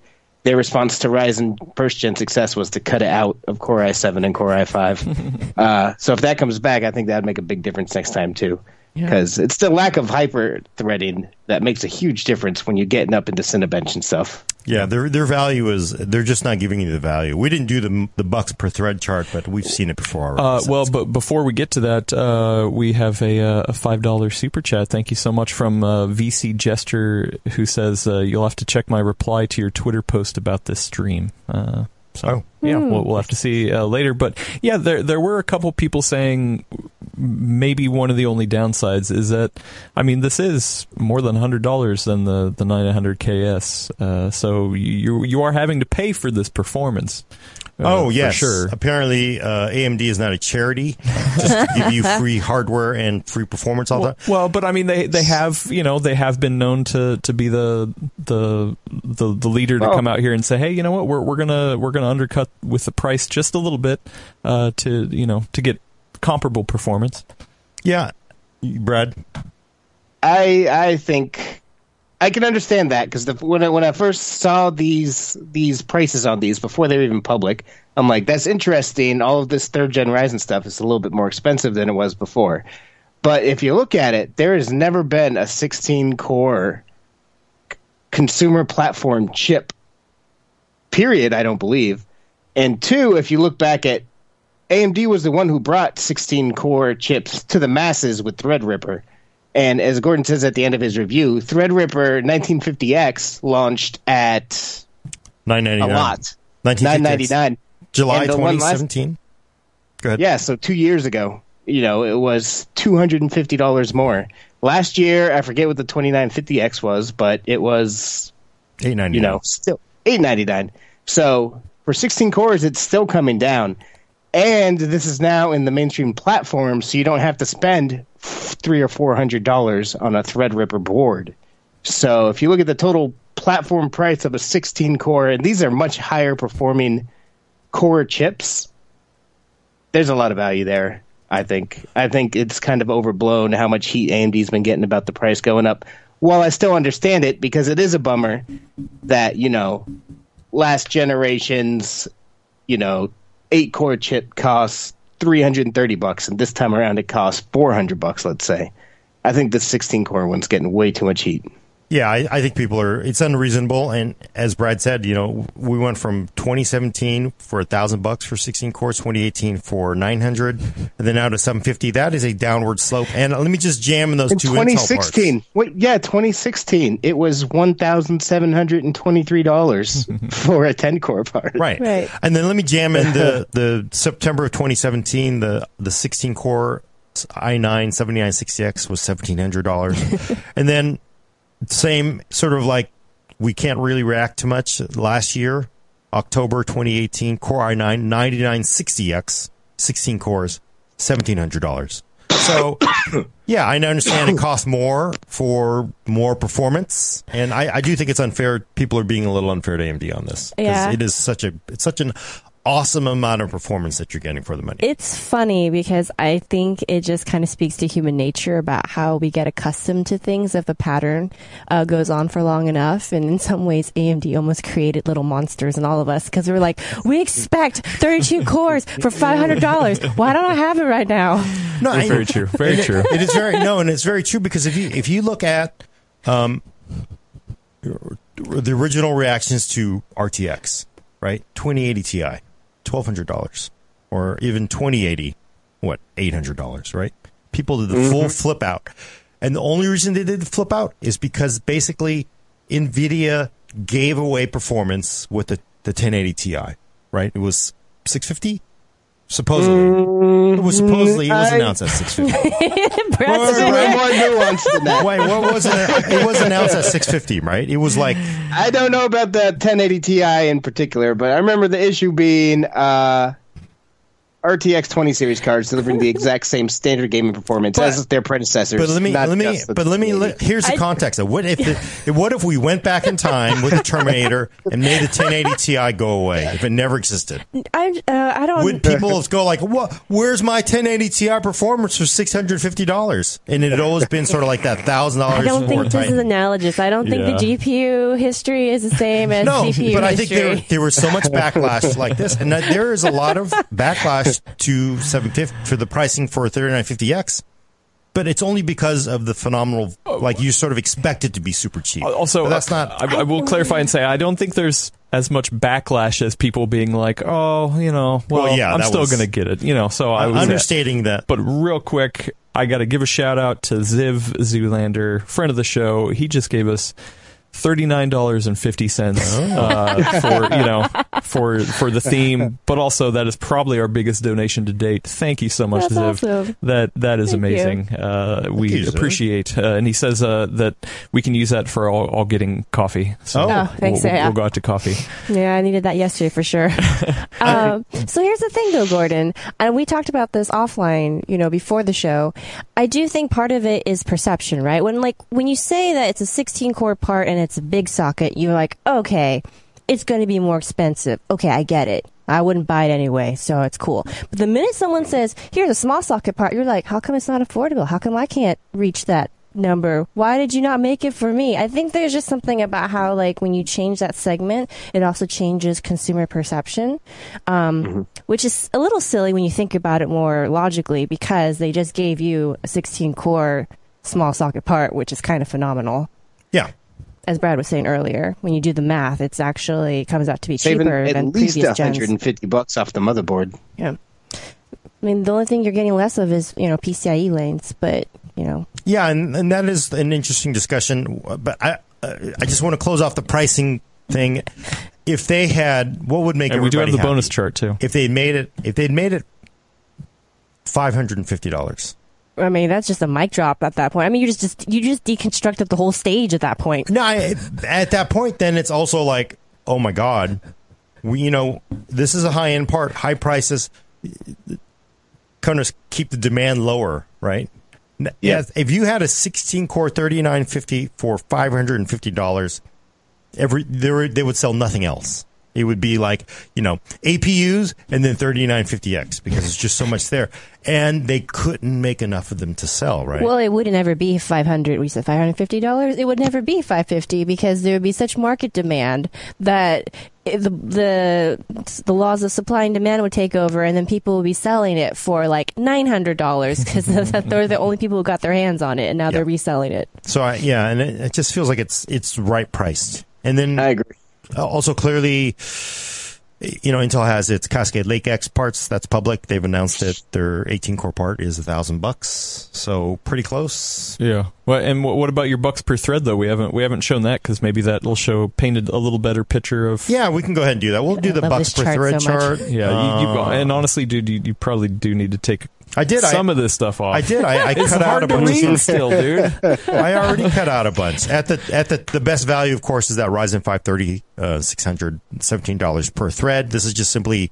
their response to Ryzen first gen success was to cut it out of Core i7 and Core i5. uh, so if that comes back, I think that'd make a big difference next time too. Because it's the lack of hyper threading that makes a huge difference when you're getting up into Cinebench and stuff. Yeah, their their value is they're just not giving you the value. We didn't do the the bucks per thread chart, but we've seen it before. already, Uh, so well, it's- but before we get to that, uh, we have a, uh, a five dollar super chat. Thank you so much from uh, VC Jester, who says uh, you'll have to check my reply to your Twitter post about this stream. Uh, so Oh. Yeah, we'll, we'll have to see uh, later. But yeah, there there were a couple people saying maybe one of the only downsides is that I mean this is more than hundred dollars than the the 900 KS. Uh, so you you are having to pay for this performance. Uh, Oh for yes, sure. Apparently, uh, AMD is not a charity just to give you free hardware and free performance all the Well, time. well, but I mean, they they have you know they have been known to to be the the the, the leader to Well- come out here and say, hey, you know what, we're we're gonna we're gonna undercut with the price just a little bit uh, to you know to get comparable performance. Yeah, Brad? I I think I can understand that because when I, when I first saw these these prices on these before they were even public, I'm like, that's interesting. All of this third gen Ryzen stuff is a little bit more expensive than it was before. But if you look at it, there has never been a 16 core consumer platform chip. Period. I don't believe. And two, if you look back at AMD was the one who brought 16 core chips to the masses with Threadripper. And as Gordon says at the end of his review, Threadripper 1950X launched at Nine ninety a nine. lot, 999. July And the one last- 2017. Go ahead. Yeah, so two years ago, you know, it was two hundred and fifty dollars more. Last year, I forget what the twenty nine fifty X was, but it was 899. You know, still eight ninety nine. So for sixteen cores, it's still coming down, and this is now in the mainstream platform, so you don't have to spend three or four hundred dollars on a Threadripper board. So if you look at the total platform price of a sixteen core, and these are much higher performing core chips, there's a lot of value there. I think. I think it's kind of overblown how much heat AMD's been getting about the price going up. While I still understand it because it is a bummer that you know last generation's you know eight core chip costs 330 bucks and this time around it costs 400 bucks let's say. I think the 16 core one's getting way too much heat Yeah, I, I think people are. It's unreasonable, and as Brad said, you know, we went from 2017 for a thousand bucks for 16 cores, 2018 for 900, and then now to 750. That is a downward slope. And let me just jam in those in two Intel 2016 parts. wait yeah 2016 it was $1723 for a 10 core part Right. Right. And then let me jam in the, the September of 2017, the, the 16 core i9 7960X was $1,700. and then same sort of like we can't really react too much last year, October 2018, Core i9 9960X, 16 cores, $1,700. So, yeah, I understand it costs more for more performance, and I, I do think it's unfair. People are being a little unfair to AMD on this. 'cause Yeah. it is such a it's such an awesome amount of performance that you're getting for the money. It's funny because I think it just kind of speaks to human nature about how we get accustomed to things if a pattern uh, goes on for long enough. And in some ways, AMD almost created little monsters in all of us because we're like, we expect 32 cores for $500. Why don't I have it right now? no, I- Very true. Very true. it is very no, and it's very true because if you if you look at um, the original reactions to RTX, right, 2080 Ti, twelve hundred dollars, or even 2080, what eight hundred dollars, right? People did the full mm-hmm. flip out, and the only reason they did the flip out is because basically Nvidia gave away performance with the the 1080 Ti, right? It was 650. Supposedly, it was supposedly it was I- announced at 650. Brad's Right, Way right. more nuanced than that. Wait, what was it? It was announced at 650, right? It was like, I don't know about the 1080 Ti in particular, but I remember the issue being uh, RTX 20 series cards delivering the exact same standard gaming performance But- as their predecessors. but let me, let me, but let me. 1080. Let, here's the I- context. Of what if, the, what if we went back in time with the Terminator and made the 1080 Ti go away if it never existed? I, uh, I don't. Would people go like, "What? Where's my 1080 Ti performance for 650 dollars?" And it had always been sort of like that thousand dollars. I don't think this is analogous. I don't think Yeah. the GPU history is the same as No, CPU but I think there, there was so much backlash like this, and that there is a lot of backlash to 750 for the pricing for 3950X. But it's only because of the phenomenal, like you sort of expect it to be super cheap. Also, But that's uh, not. I, I will clarify and say I don't think there's as much backlash as people being like, "Oh, you know, well, Well, yeah, I'm still going to get it." You know, so I was understating that. But real quick, I got to give a shout out to Ziv Zoolander, friend of the show. He just gave us thirty nine dollars and fifty cents Oh. uh, for you know for for the theme, but also that is probably our biggest donation to date. Thank you so much, That's Ziv. awesome. That that is Thank amazing. Uh, we you, appreciate, uh, and he says uh, that we can use that for all, all getting coffee. So Oh. Oh, thanks, we'll, yeah. we'll go out to coffee. Yeah, I needed that yesterday for sure. um, so here's the thing, though, Gordon, and we talked about this offline, you know, before the show. I do think part of it is perception, right? When like when you say that it's a 16 core part and it's a big socket, you're like, okay, it's going to be more expensive. Okay, I get it. I wouldn't buy it anyway, so it's cool. But the minute someone says, here's a small socket part, you're like, how come it's not affordable? How come I can't reach that number? Why did you not make it for me? I think there's just something about how, like, when you change that segment, it also changes consumer perception, um, which is a little silly when you think about it more logically because they just gave you a 16 core small socket part, which is kind of phenomenal Yeah as Brad was saying earlier, when you do the math, it's actually comes out to be Saving cheaper at than least previous 150 gens. bucks off the motherboard. Yeah. I mean, the only thing you're getting less of is, you know, PCIe lanes, but, you know. Yeah, and, and that is an interesting discussion, but I uh, I just want to close off the pricing thing. If they had what would make it? we do have the happy? bonus chart too. If they made it if they'd made it $550 I mean that's just a mic drop at that point. I mean, you just, just you just deconstructed the whole stage at that point. No, I, at that point, then it's also like, oh my god, we, you know, this is a high end part, high prices. Kind of keep the demand lower, right? N- Yeah. Yes, if you had a 16 core 3950 for 550 dollars, every there they would sell nothing else. It would be like you know APUs and then 3950X because it's just so much there, and they couldn't make enough of them to sell, right? Well, it would never be five hundred. We said five hundred fifty dollars. It would never be five fifty because there would be such market demand that the the the laws of supply and demand would take over, and then people would be selling it for like nine hundred dollars because they're the only people who got their hands on it, and now they're reselling it. So I, yeah, and it, it just feels like it's it's right priced. And then I agree. Uh, also clearly, you know, Intel has its Cascade Lake X parts. That's public. They've announced that their 18 core part is a thousand bucks. So pretty close. Yeah. Well, and wh- what about your bucks per thread though? We haven't we haven't shown that because maybe that'll show painted a little better picture of. Yeah, we can go ahead and do that. We'll do the bucks per thread so chart. Yeah, you, you, Uh, and honestly, dude, you, you probably do need to take I did. some I, of this stuff off. I did. I, I cut out a bunch. still, dude. I already cut out a bunch. At the at the the best value, of course, is that Ryzen 530, uh, six hundred seventeen dollars per thread. This is just simply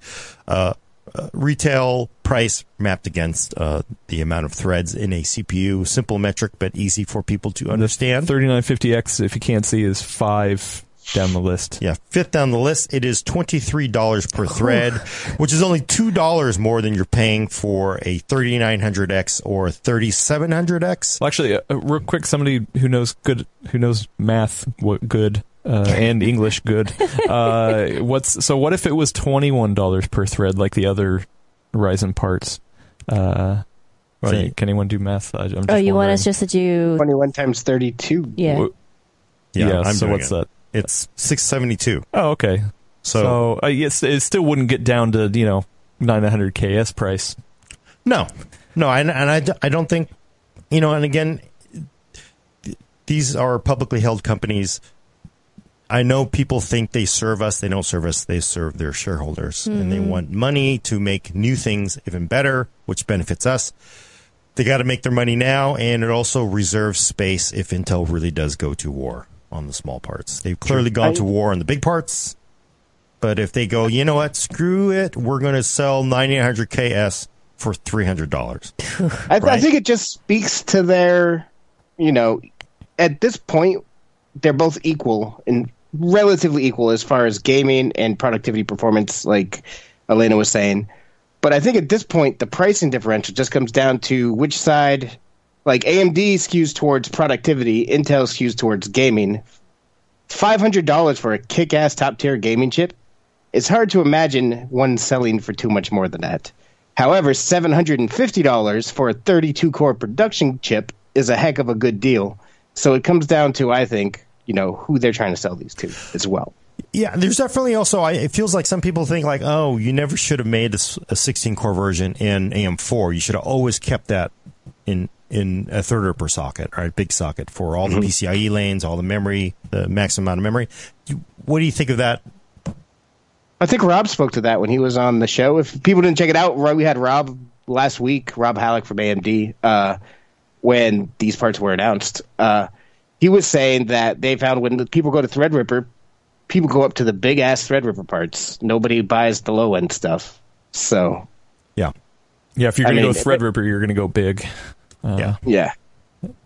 uh, uh, retail price mapped against uh, the amount of threads in a CPU. Simple metric, but easy for people to understand. 3950X, if you can't see, is five down the list. Yeah, fifth down the list, it is twenty three dollars per thread, which is only two dollars more than you're paying for a thirty nine hundred X or thirty seven hundred X. Well, actually, uh, uh, real quick, somebody who knows good, who knows math, what good, uh, and English good. Uh, what's so? What if it was twenty one dollars per thread, like the other Ryzen parts? Uh, Right. can, can anyone do math? I, I'm just Oh, you want us just to do? 21 times 32. Yeah. Wh- Yeah. I'm so what's it. that? It's six seventy two. Oh, okay. So, So, uh, yes, it still wouldn't get down to you know 900 KS price. no, no, and, and I, d- I don't think you know. And again, these are publicly held companies. I know people think they serve us. They don't serve us. They serve their shareholders, and they want money to make new things even better, which benefits us. They got to make their money now, and it also reserves space if Intel really does go to war on the small parts. They've clearly gone to war on the big parts, but if they go, you know what, screw it, we're going to sell 9800 KS for $300. I, I Right. think it just speaks to their, you know, at this point, they're both equal and relatively equal as far as gaming and productivity performance, like Alaina was saying. But I think at this point, the pricing differential just comes down to which side, like AMD skews towards productivity, Intel skews towards gaming. $500 for a kick ass top tier gaming chip, it's hard to imagine one selling for too much more than that. However, $750 for a 32 core production chip is a heck of a good deal. So it comes down to, I think, you know, who they're trying to sell these to as well. Yeah, there's definitely also. I, it feels like some people think like, oh, you never should have made a 16 core version in AM4. You should have always kept that in in a third per socket, right? Big socket for all the PCIe lanes, all the memory, the maximum amount of memory. What do you think of that? I think Rob spoke to that when he was on the show. If people didn't check it out, we had Rob last week, Rob Hallock from AMD, uh, when these parts were announced. Uh, he was saying that they found when the people go to Threadripper, people go up to the big ass Threadripper parts. Nobody buys the low end stuff. So, Yeah, Yeah, if you're gonna mean, go Threadripper, you're gonna go big. Uh, yeah. yeah.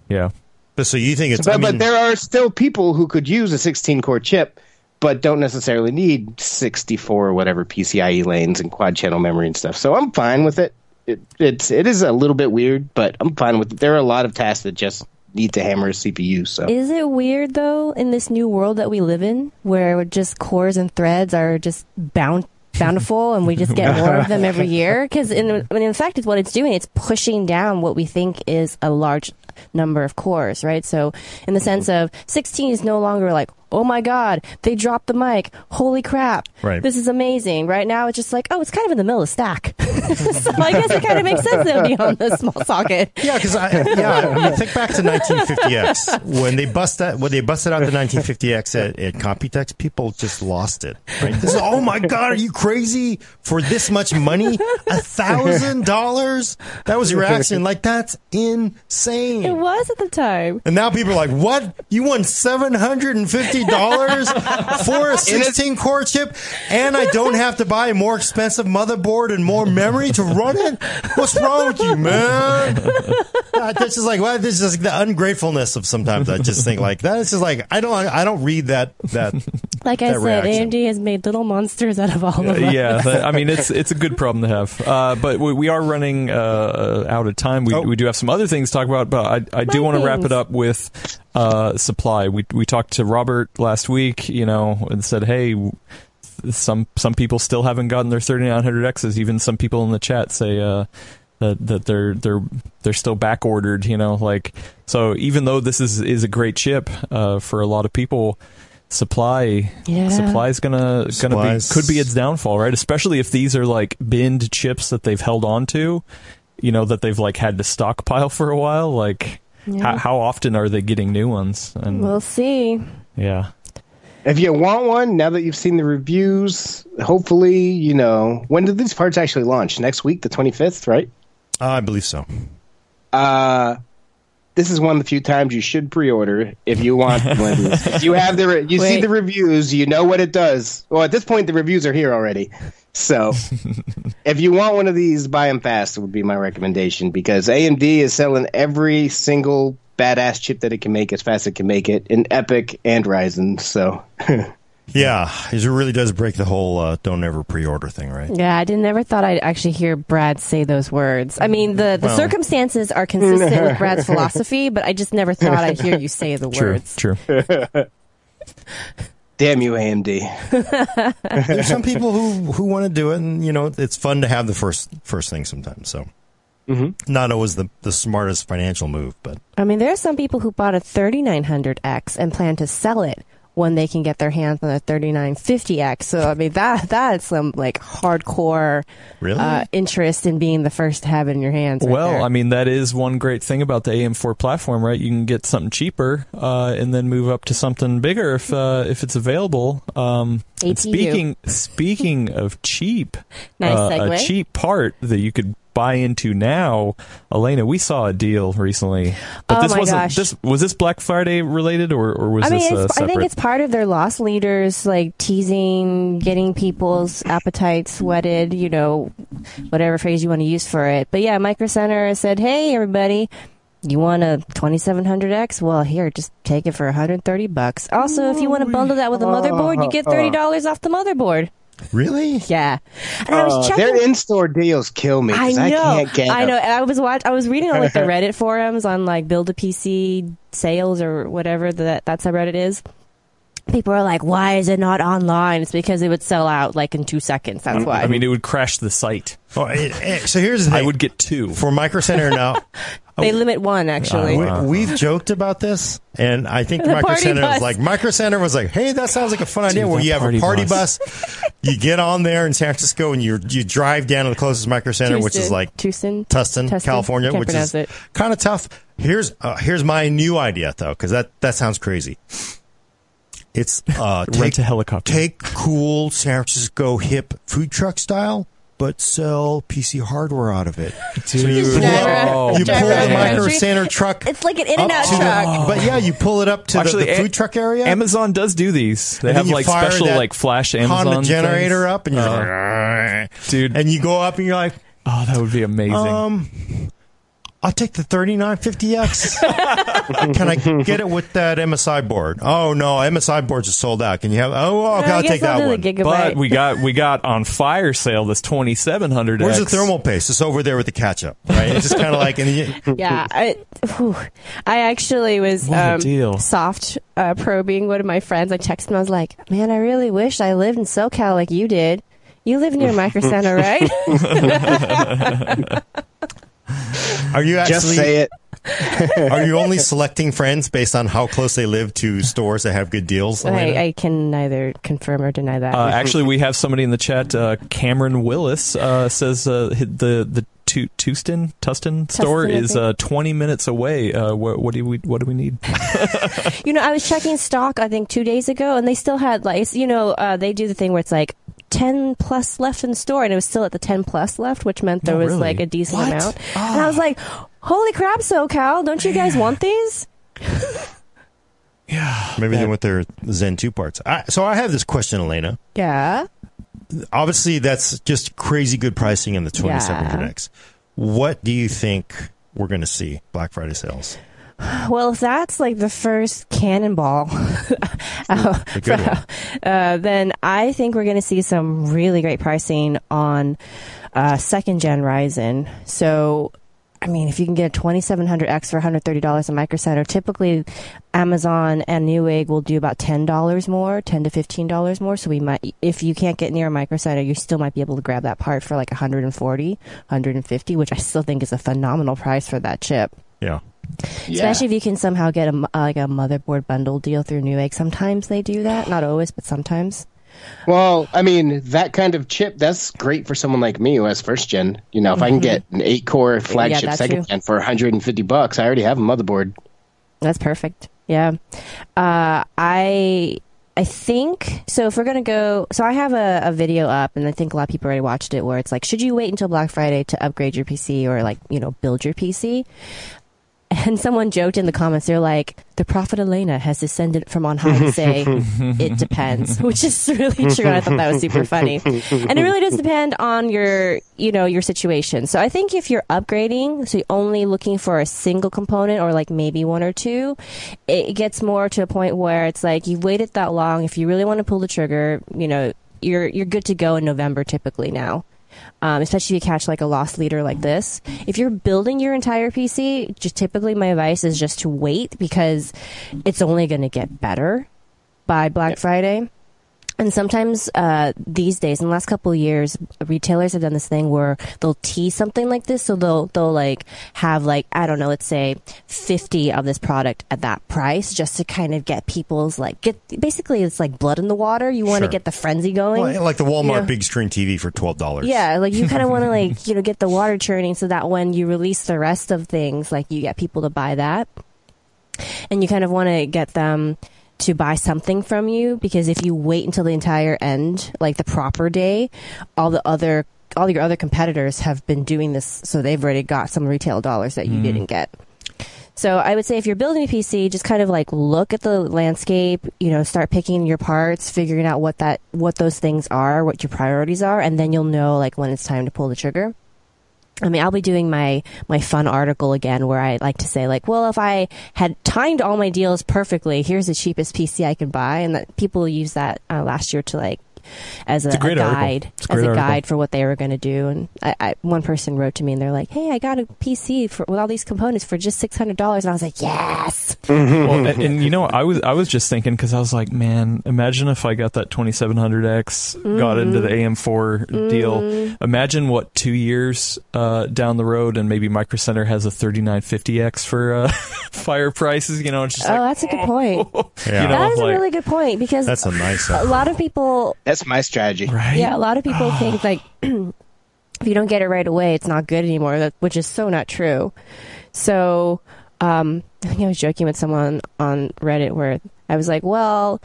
yeah. But so you think it's? but, I mean, but there are still people who could use a 16 core chip but don't necessarily need 64 or whatever PCIe lanes and quad channel memory and stuff. So I'm fine with it. it it's it is a little bit weird, but I'm fine with it. There are a lot of tasks that just need to hammer a CPU. So Is it weird though in this new world that we live in, where just cores and threads are just bound bountiful, and we just get more of them every year? Because in, in fact, it's what it's doing. It's pushing down what we think is a large number of cores, right? So in the mm-hmm. sense of 16 is no longer like, oh my God, they dropped the mic. Holy crap. Right. This is amazing. Right now, it's just like, oh, it's kind of in the middle of stack. so I guess it kind of makes sense that be on the small socket. Yeah, because yeah, I think back to 1950X. When they, bust that, when they busted out the 1950X at, at Computex, people just lost it. Right? This is, oh my God, are you crazy? For this much money? A thousand dollars? That was your reaction. Like, that's insane. It was at the time. And now people are like, what? You won 750 dollars for a sixteen core chip, and I don't have to buy a more expensive motherboard and more memory to run it. What's wrong with you, man? This is like well, this is like the ungratefulness of sometimes. I just think like that. It's just like I don't I don't read that that. Like I said, reaction. AMD has made little monsters out of all of us. Yeah, I mean it's it's a good problem to have, uh, but we, we, are running uh, out of time. We, oh. we do have some other things to talk about, but I, I do want to wrap it up with uh, supply. We we talked to Robert last week, you know, and said, hey. Some some people still haven't gotten their 3900Xs. Even some people in the chat say uh, that that they're they're they're still back ordered. You know, like so. Even though this is is a great chip uh, for a lot of people, supply Yeah. supply is gonna gonna be could be its downfall, right? Especially if these are like binned chips that they've held on to, you know, that they've like had to stockpile for a while. Like, Yeah. how, how often are they getting new ones? And We'll see. yeah, if you want one, now that you've seen the reviews, hopefully, you know, when did these parts actually launch? Next week, the 25th, right? Uh, I believe so. Uh, this is one of the few times you should pre-order if you want one of these. You have the re- you see the reviews, you know what it does. Well, at this point, the reviews are here already. So, if you want one of these, buy them fast. Would be my recommendation because AMD is selling every single badass chip that it can make as fast as it can make it in EPYC and Ryzen. So, Yeah, it really does break the whole uh, "don't ever pre-order" thing, right? Yeah, I didn't never thought I'd actually hear Brad say those words. I mean, the, the Well. circumstances are consistent with Brad's philosophy, but I just never thought I'd hear you say the true, words. true. damn you, AMD. There's some people who who want to do it, and you know, it's fun to have the first first thing sometimes. So, mm-hmm. not always the the smartest financial move, but I mean, there are some people who bought a 3900X and plan to sell it when they can get their hands on a 3950X. So, I mean, that that's some like hardcore Really? uh, interest in being the first to have it in your hands. right Well, there. I mean, that is one great thing about the AM4 platform, right? You can get something cheaper uh, and then move up to something bigger if uh, if it's available. Um, speaking speaking of cheap, Nice uh, a cheap part that you could buy into now, Alaina. We saw a deal recently, but Oh this wasn't. gosh. This was this Black Friday related, or, or was I mean, this uh, it's, I think it's part of their loss leaders, like teasing, getting people's appetites whetted, you know, whatever phrase you want to use for it. But yeah, Micro Center said, hey, everybody, you want a 2700X? Well, here, just take it for 130 bucks. Also, if you want to bundle that with a motherboard, you get $30 off the motherboard. Really? Yeah. And I was Uh, checking. their in-store deals kill me. I I, know. can't get I know. And I was watch. I was reading on like the Reddit forums on like build a PC sales or whatever that that subreddit is. People are like, "Why is it not online?" It's because it would sell out like in two seconds. That's um, why. I mean, it would crash the site. Oh, it, it- so here's the thing. I would get two. for Micro Center now. they oh, limit one uh, actually. Oh, We, we've joked about this, and I think The Micro party Center was like Micro Center was like, "Hey, that sounds like a fun idea." Where you have party a party bus. bus, you get on there in San Francisco, and you you drive down to the closest Micro Center, which is like Tucson, Tustin, Tustin? California, Can't which is kind of tough. Here's uh, here's my new idea though, because that that sounds crazy. It's uh, Rent take a helicopter. take cool San Francisco hip food truck style, but sell PC hardware out of it. So you pull, drive up- you pull the the Micro. Center truck. It's like an in and out to the- truck. but yeah, you pull it up to Actually, the, the food truck area. Amazon does do these. They and have like special like flash Amazon Honda generator things. up, and you're Uh, like, dude. and you go up and you're like, oh, that would be amazing. um, I'll take the 3950X. Can I get it with that MSI board? Oh no, MSI boards are sold out. Can you have? Oh, okay, I I'll take I'll that one. But we got we got on fire sale this 2700 Where's the thermal paste? It's over there with the catch up, right? It's just kind of like, and you, yeah, I, whew. I actually was um, deal. soft uh, probing one of my friends. I texted him. I was like, "Man, I really wish I lived in SoCal like you did. You live near Micro Center, right?" are you actually? Just say it. Are you only selecting friends based on how close they live to stores that have good deals? I, I can neither confirm or deny that. Uh, actually, we have somebody in the chat. Uh, Cameron Willis uh, says uh, the the Tu- Tustin Tustin store I is uh, 20 minutes away. Uh, what, what do we what do we need? You know, I was checking stock, I think, two days ago, and they still had, like, you know, uh, they do the thing where it's like 10 plus left in the store, and it was still at the 10 plus left, which meant there Oh, was, really? like, a decent What? amount. And I was ah. like, holy crap, SoCal, don't you guys want these? Yeah maybe they want their Zen 2 parts. I, so I have this question, Alaina. Yeah. Obviously, that's just crazy good pricing in the 2700X. What do you think we're going to see Black Friday sales? Well, if that's like the first cannonball, uh, A good one. uh, then I think we're going to see some really great pricing on uh, second gen Ryzen. So, I mean, if you can get a 2700X for $130 a Micro Center, typically Amazon and Newegg will do about $10 more, 10 to $15 more. So we might, if you can't get near a Micro Center, you still might be able to grab that part for like 140, 150, which I still think is a phenomenal price for that chip. Yeah. Especially if you can somehow get a uh, like a motherboard bundle deal through Newegg. Sometimes they do that, not always, but sometimes. Well, I mean, that kind of chip, that's great for someone like me who has first gen. You know, if I can get an eight core flagship that's second true. gen for 150 bucks, I already have a motherboard. That's perfect. Yeah. Uh, I I think so. If we're gonna go, so I have a, a video up, and I think a lot of people already watched it. Where it's like, should you wait until Black Friday to upgrade your PC or like you know build your PC? And someone joked in the comments, they're like, the prophet Alaina has descended from on high to say, it depends, which is really true. And I thought that was super funny. And it really does depend on your, you know, your situation. So I think if you're upgrading, so you're only looking for a single component or like maybe one or two, it gets more to a point where it's like you've waited that long. If you really want to pull the trigger, you know, you're, you're good to go in November typically now um, especially if you catch like a lost leader like this. If you're building your entire PC, just typically my advice is just to wait because it's only going to get better by Black Friday. And sometimes uh, these days, in the last couple of years, retailers have done this thing where they'll tease something like this. So they'll they'll like have like I don't know, let's say fifty of this product at that price, just to kind of get people's like get basically it's like blood in the water. You want to Sure. get the frenzy going. Well, like the Walmart Yeah. big screen TV for $12. Yeah, like you kind of want to like you know get the water churning so that when you release the rest of things, like you get people to buy that, and you kind of want to get them to buy something from you because if you wait until the entire end, like the proper day, all the other all your other competitors have been doing this, so they've already got some retail dollars that you mm-hmm. didn't get. So I would say if you're building a PC, just kind of like look at the landscape, you know, start picking your parts, figuring out what that what those things are, what your priorities are, and then you'll know like when it's time to pull the trigger. I mean, I'll be doing my my fun article again where I like to say like, well, if I had timed all my deals perfectly, here's the cheapest PC I can buy, and that people use that uh, last year to like as a, a great a article. guide, as great a article. guide for what they were going to do. And I, I, one person wrote to me and they're like, "Hey, I got a PC for, with all these components for just six hundred dollars," and I was like, "Yes." well, and, and you know, I was I was just thinking because I was like, man, imagine if I got that 2700X, got into the AM4 deal. Imagine what two years uh, down the road, and maybe Micro Center has a 3950X for uh, fire prices. You know, it's just Oh, like, that's a good point. Yeah. You know, that is like- a really good point because That's a nice. a lot of people That's my strategy. right? Yeah, a lot of people think like if you don't get it right away, it's not good anymore. That which is so not true. So um, I think I was joking with someone on Reddit where I was like, "Well,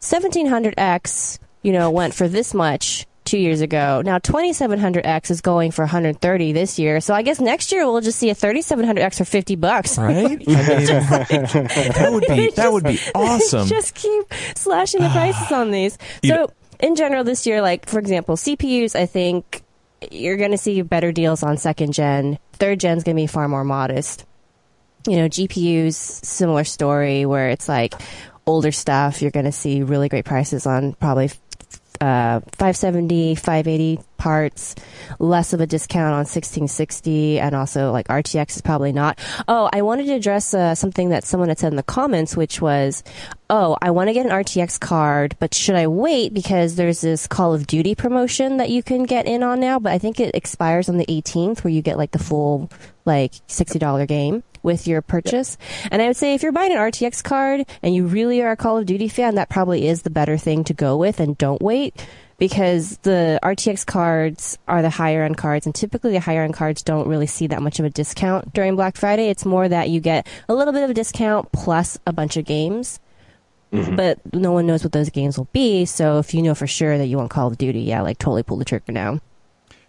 1700X, you know, went for this much." Two years ago. Now 2700X is going for 130 this year. So I guess next year we'll just see a 3700X for 50 bucks. Right? I mean, that would be that would be awesome. just keep slashing the prices on these. You So in general, this year, like for example, CPUs, I think you're going to see better deals on second gen. third gen's going to be far more modest. You know, GPUs, similar story where it's like older stuff, you're going to see really great prices on probably uh, 570, 580 parts, less of a discount on 1660, and also like RTX is probably not. Oh, I wanted to address uh, something that someone had said in the comments, which was, oh, I want to get an RTX card, but should I wait because there's this Call of Duty promotion that you can get in on now, but I think it expires on the 18th where you get like the full like $60 game with your purchase. And I would say if you're buying an RTX card and you really are a Call of Duty fan, that probably is the better thing to go with and don't wait because the RTX cards are the higher end cards and typically the higher end cards don't really see that much of a discount during Black Friday. It's more that you get a little bit of a discount plus a bunch of games. Mm-hmm. But no one knows what those games will be. So if you know for sure that you want Call of Duty, yeah, like totally pull the trigger now.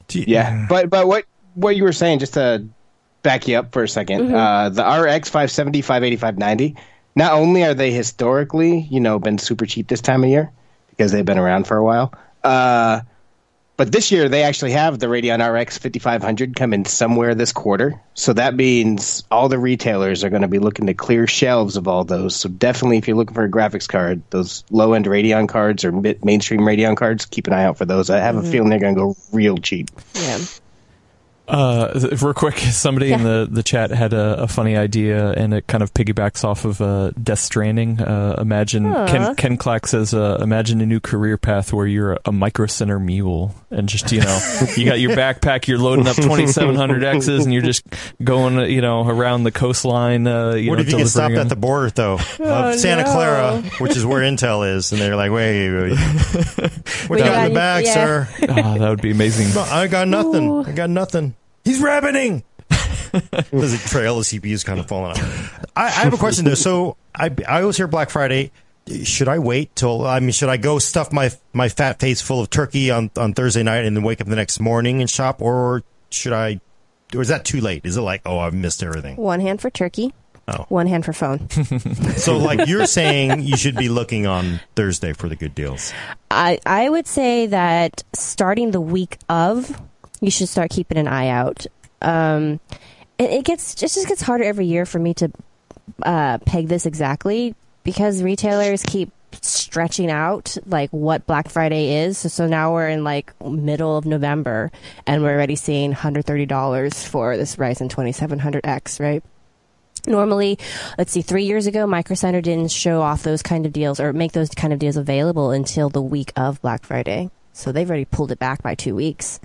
Yeah, but but what what you were saying, just to back you up for a 2nd uh, the RX 570, 580, 590. Not only are they historically, you know, been super cheap this time of year because they've been around for a while, uh, but this year they actually have the Radeon RX 5500 coming somewhere this quarter. So that means all the retailers are going to be looking to clear shelves of all those. So definitely, if you're looking for a graphics card, those low end Radeon cards or mid- mainstream Radeon cards, keep an eye out for those. I have a feeling they're going to go real cheap. Yeah. Uh, real quick, somebody in the, the chat had a, a funny idea, and it kind of piggybacks off of uh, Death Stranding. Uh, imagine. Ken, Ken Clack says, uh, imagine a new career path where you're a micro center mule, and just you know, you got your backpack, you're loading up 2700 X's, and you're just going, you know, around the coastline. Uh, you what know, if you get stopped delivering at the border though Oh, of Santa no. Clara, which is where Intel is, and they're like, "Wait, wait, wait. we're We got- in the back, yeah. sir. Ah, that would be amazing. No, I got nothing. Ooh. I got nothing. He's rabbiting. There's a trail of CPUs kind of falling out. I, I have a question though. So I I always hear Black Friday. Should I wait till? I mean, should I go stuff my my fat face full of turkey on on Thursday night and then wake up the next morning and shop, or should I? Or is that too late? Is it like, oh, I've missed everything? One hand for turkey, Oh. one hand for phone. So, like you're saying, you should be looking on Thursday for the good deals. I I would say that starting the week of, you should start keeping an eye out. Um, it, it gets it just gets harder every year for me to uh, peg this exactly because retailers keep stretching out like what Black Friday is. So, so now we're in like middle of November and we're already seeing $130 for this Ryzen 2700X, right? Normally, let's see, three years ago, Micro Center didn't show off those kind of deals or make those kind of deals available until the week of Black Friday. So they've already pulled it back by two weeks.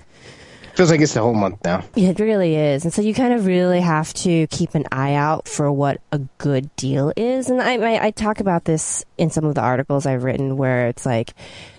Feels like it's the whole month now. It really is. And so you kind of really have to keep an eye out for what a good deal is. And I, I, I talk about this in some of the articles I've written where it's like,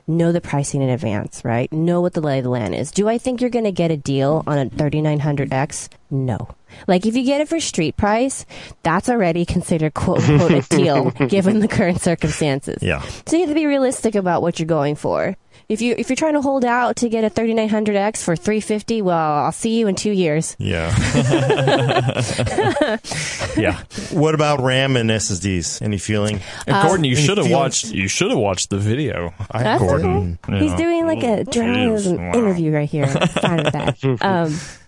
know the pricing in advance, right? Know what the lay of the land is. Do I think you're going to get a deal on a 3900X? No. Like if you get it for street price, that's already considered quote unquote a deal given the current circumstances. Yeah. So you have to be realistic about what you're going for. If you if you're trying to hold out to get a 3900X for 350, well, I'll see you in 2 years. Yeah. Yeah, what about RAM and SSDs? Any feeling? and Gordon, you Any should have watched. You should have watched the video. I That's Gordon. you He's know. doing like a journalism Wow. interview right here. I'm Fine with that. Um,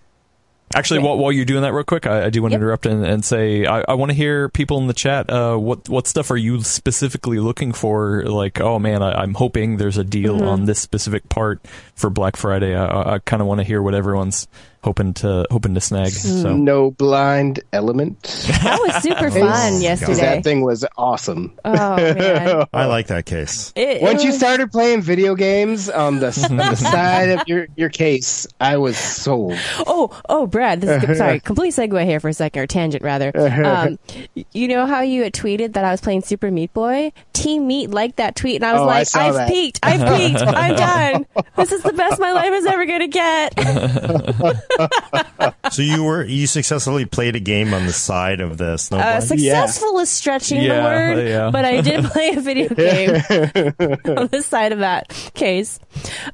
Actually, while, while you're doing that real quick, I, I do want to Yep. interrupt and, and say I, I want to hear people in the chat. Uh, what what stuff are you specifically looking for? Like, oh man, I, I'm hoping there's a deal Mm-hmm. on this specific part for Black Friday. I, I, I kind of want to hear what everyone's hoping to hoping to snag. Mm. So No blind element. that was super fun Because yesterday. that thing was awesome. Oh man. I like that case. It- it Once you started playing video games on the, on the side of your, your case, I was sold. Oh, oh, Brad. This is, sorry, complete segue here for a second, or tangent rather. Um, you know how you had tweeted that I was playing Super Meat Boy? Team Meat liked that tweet, and I was Oh, like, saw I've that. peaked, I've peaked, I'm done. This is the best my life is ever gonna get. So you were you successfully played a game on the side of the Uh, snowboard. successful is stretching Yeah, the word, yeah. but I did play a video game on the side of that case.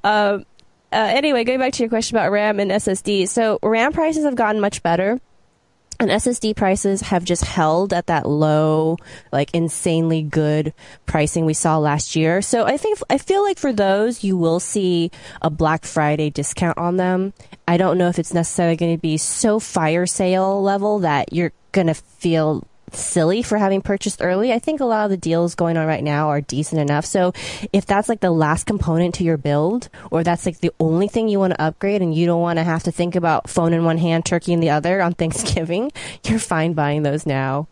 Um, uh, anyway, going back to your question about RAM and SSD. So RAM prices have gotten much better. And SSD prices have just held at that low, like insanely good pricing we saw last year. So I think I feel like for those you will see a Black Friday discount on them. I don't know if it's necessarily going to be so fire sale level that you're going to feel silly for having purchased early. I think a lot of the deals going on right now are decent enough. So if that's like the last component to your build, or that's like the only thing you want to upgrade and you don't want to have to think about phone in one hand, turkey in the other on Thanksgiving, you're fine buying those now.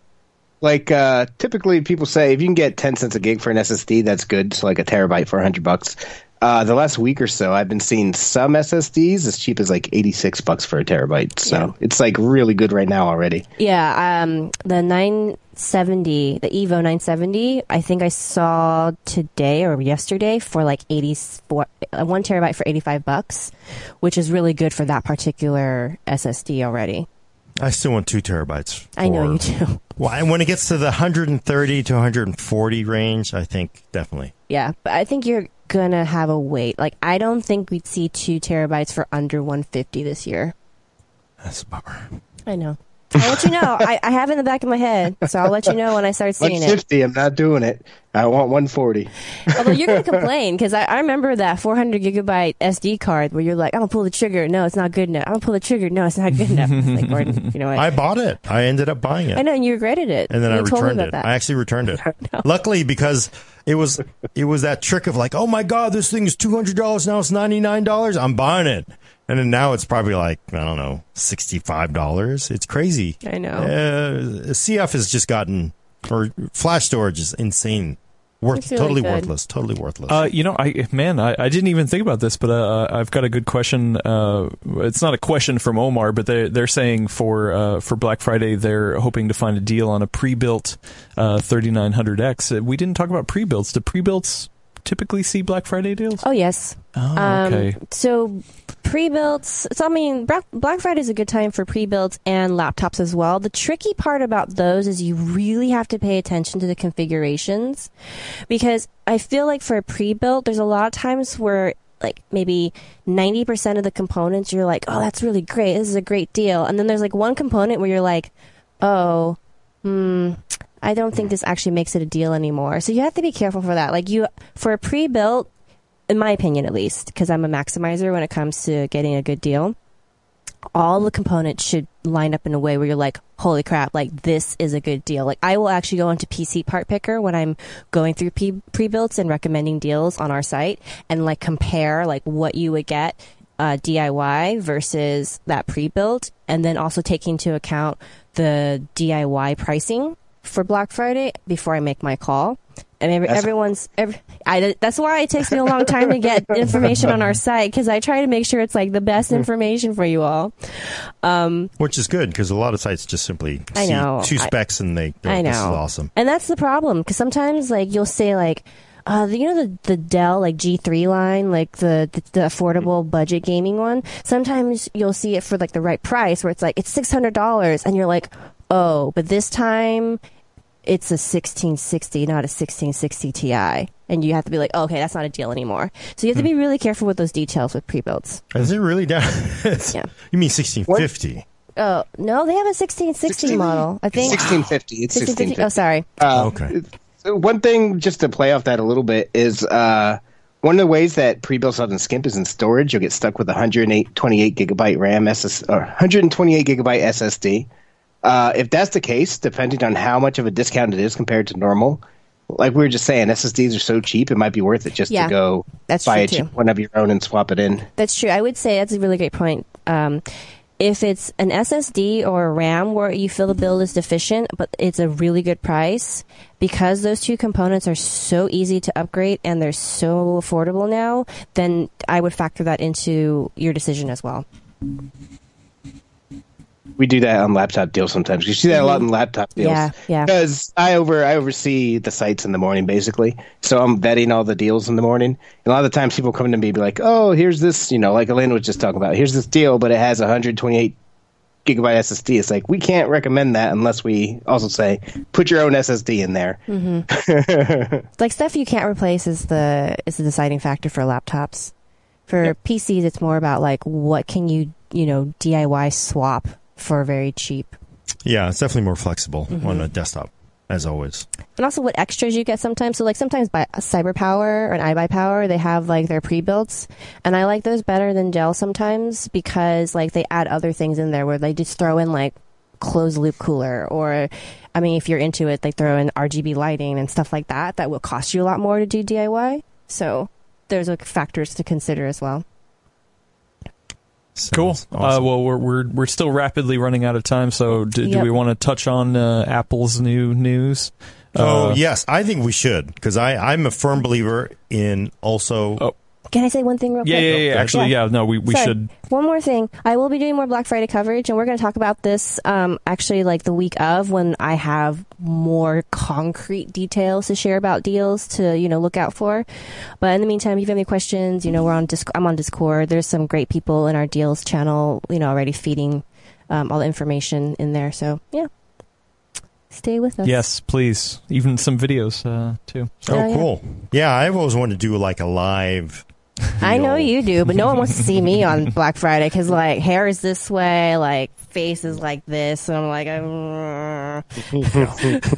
Like uh, typically, people say if you can get ten cents a gig for an SSD, that's good. So like a terabyte for hundred bucks. Uh, the last week or so, I've been seeing some SSDs as cheap as like 86 bucks for a terabyte. So Yeah. it's like really good right now already. Yeah, um, the 970, the Evo 970, I think I saw today or yesterday for like 84, uh, one terabyte for 85 bucks, which is really good for that particular SSD already. I still want two terabytes. I know you do. Well, and when it gets to the 130 to 140 range, I think definitely. Yeah, but I think you're gonna have a wait. Like, I don't think we'd see two terabytes for under 150 this year. That's a bummer. I know. I'll let you know. I, I have it in the back of my head, so I'll let you know when I start seeing it. 150, I'm not doing it. I want 140. Although you're going to complain because I, I remember that 400 gigabyte SD card where you're like, I'm going to pull the trigger. No, it's not good enough. I'm going to pull the trigger. No, it's not good enough. Like, Gordon, you know what? I bought it. I ended up buying it. I know, and you regretted it. and then you I told me returned about it. That. I actually returned it. Luckily, because it was it was that trick of like, oh my god, this thing is two hundred dollars now. It's ninety nine dollars. I'm buying it, and then now it's probably like I don't know, sixty five dollars. It's crazy. I know. Uh, CF has just gotten or flash storage is insane. Worth really totally good. worthless. Totally worthless. Uh, you know, I man, I, I didn't even think about this, but uh, I've got a good question. Uh, it's not a question from Omar, but they they're saying for uh, for Black Friday they're hoping to find a deal on a pre-built uh, 3900X. Uh, We didn't talk about pre-builts. Do pre-builts typically see Black Friday deals? oh, yes. Oh, Um, okay. So pre-builts. So I mean, Black, Friday is a good time for pre-builts and laptops as well. The tricky part about those is you really have to pay attention to the configurations because I feel like for a pre-built, there's a lot of times where like maybe 90% of the components you're like, "Oh, that's really great. This is a great deal." And then there's like one component where you're like, "Oh, hmm, I don't think this actually makes it a deal anymore." So you have to be careful for that. Like you for a pre-built in my opinion at least, because I'm a maximizer when it comes to getting a good deal, all the components should line up in a way where you're like, holy crap, like this is a good deal. Like I will actually go into PC Part Picker when I'm going through pre- pre-builts and recommending deals on our site and like compare like what you would get uh, DIY versus that pre-built and then also take into account the DIY pricing for Black Friday before I make my call. And every, That's- everyone's, every, I, that's why it takes me a long time to get information on our site because I try to make sure it's like the best Hmm. information for you all. Um, Which is good because a lot of sites just simply I see know. two I- specs and they I know. this is awesome. And that's the problem because sometimes like you'll say like, uh, you know the the Dell like G3 line, like the, the the affordable budget gaming one. Sometimes you'll see it for like the right price, where it's like it's six hundred dollars, and you're like, oh, but this time it's a sixteen sixty, not a sixteen sixty Ti, and you have to be like, okay, that's not a deal anymore. So you have to be really careful with those details with pre-builds. Is it really down? Yeah. You mean sixteen fifty? Oh no, they have a sixteen sixty 16 model. I think 1650. It's 1650. 1650. Oh, sorry. Uh, Okay. so one thing, just to play off that a little bit, is uh, one of the ways that pre-builts doesn't skimp is in storage. You'll get stuck with 128 gigabyte RAM SS or 128 gigabyte SSD. Uh, if that's the case, depending on how much of a discount it is compared to normal, like we were just saying, SSDs are so cheap, it might be worth it just Yeah, to go that's buy a cheap too. one of your own and swap it in. That's true. I would say that's a really great point. Um, if it's an SSD or a RAM where you feel the build is deficient, but it's a really good price, because those two components are so easy to upgrade and they're so affordable now, then I would factor that into your decision as well. We do that on laptop deals sometimes. You see that a lot in mm-hmm. laptop deals. Yeah, yeah. Because I over I oversee the sites in the morning basically, so I'm vetting all the deals in the morning. And a lot of the times people come to me and be like, "Oh, here's this," you know, like Elaine was just talking about. Here's this deal, but it has 128 gigabyte SSD. It's like we can't recommend that unless we also say put your own SSD in there. Mm-hmm. Like stuff you can't replace is the is the deciding factor for laptops. For PCs, it's more about like what can you you know DIY swap for very cheap. Yeah, it's definitely more flexible Mm-hmm. on a desktop, as always. And also what extras you get sometimes. So like sometimes by CyberPower or an iBuyPower, they have like their pre-builts, and I like those better than Dell sometimes because like they add other things in there where they just throw in like closed loop cooler or I mean if you're into it, they throw in RGB lighting and stuff like that that will cost you a lot more to do DIY. So there's like factors to consider as well. Cool. Sounds Uh, well, we're we're we're still rapidly running out of time. So, do, do we want to touch on uh, Apple's new news? oh Uh, yes, I think we should because I I'm a firm believer in also. Oh. Can I say one thing real yeah, quick? yeah, yeah. Actually, yeah. No, we we Sorry. should. One more thing. I will be doing more Black Friday coverage, and we're going to talk about this um, actually like the week of when I have more concrete details to share about deals to you know look out for. But in the meantime, if you have any questions, you know we're on Disc- I'm on Discord. There's some great people in our deals channel, you know, already feeding um, all the information in there. So yeah, stay with us. Yes, please. Even some videos uh, too. Oh, Oh, yeah. cool. Yeah, I've always wanted to do like a live. I know you do, but no one wants to see me on Black Friday because like hair is this way, like face is like this, and I'm like,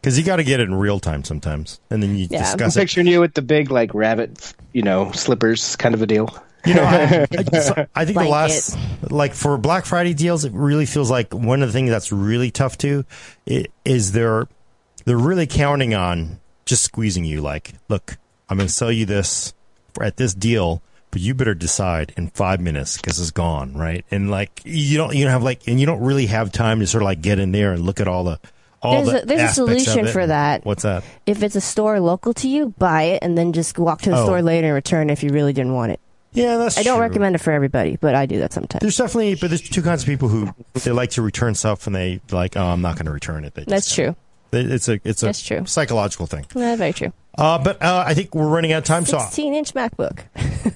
Because you got to get it in real time sometimes, and then you Yeah. I'm discuss it. picturing you with the big like rabbit, you know, slippers kind of a deal. You know, I, I, I think the Blanket. last, like for Black Friday deals, it really feels like one of the things that's really tough to is they're they're really counting on just squeezing you. Like, look, I'm going to sell you this at this deal, but you better decide in five minutes because it's gone, right? And like you don't you don't have like and you don't really have time to sort of like get in there and look at all the all There's the a- there's a solution for that. What's that? if it's a store local to you, buy it and then just walk to the Oh. store later and return if you really didn't want it. Yeah, that's I don't true. recommend it for everybody, but I do that sometimes. There's definitely, but there's two kinds of people who they like to return stuff and they like, oh, I'm not going to return it. They That's true. It- It's a it's a That's true. psychological thing. Yeah, very true. Uh, but uh, I think we're running out of time. So 16 inch MacBook.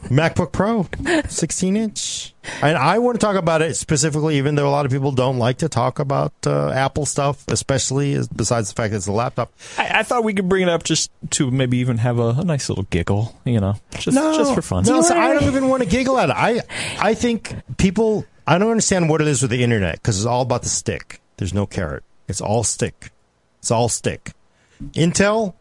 MacBook Pro, 16 inch, and I want to talk about it specifically, even though a lot of people don't like to talk about uh, Apple stuff, especially as, besides the fact that it's a laptop. I, I thought we could bring it up just to maybe even have a, a nice little giggle. You know, just just for fun. No, so I don't even want to giggle at it. I I think people. I don't understand what it is with the internet because it's all about the stick. There's no carrot. It's all stick. It's all stick. Intel.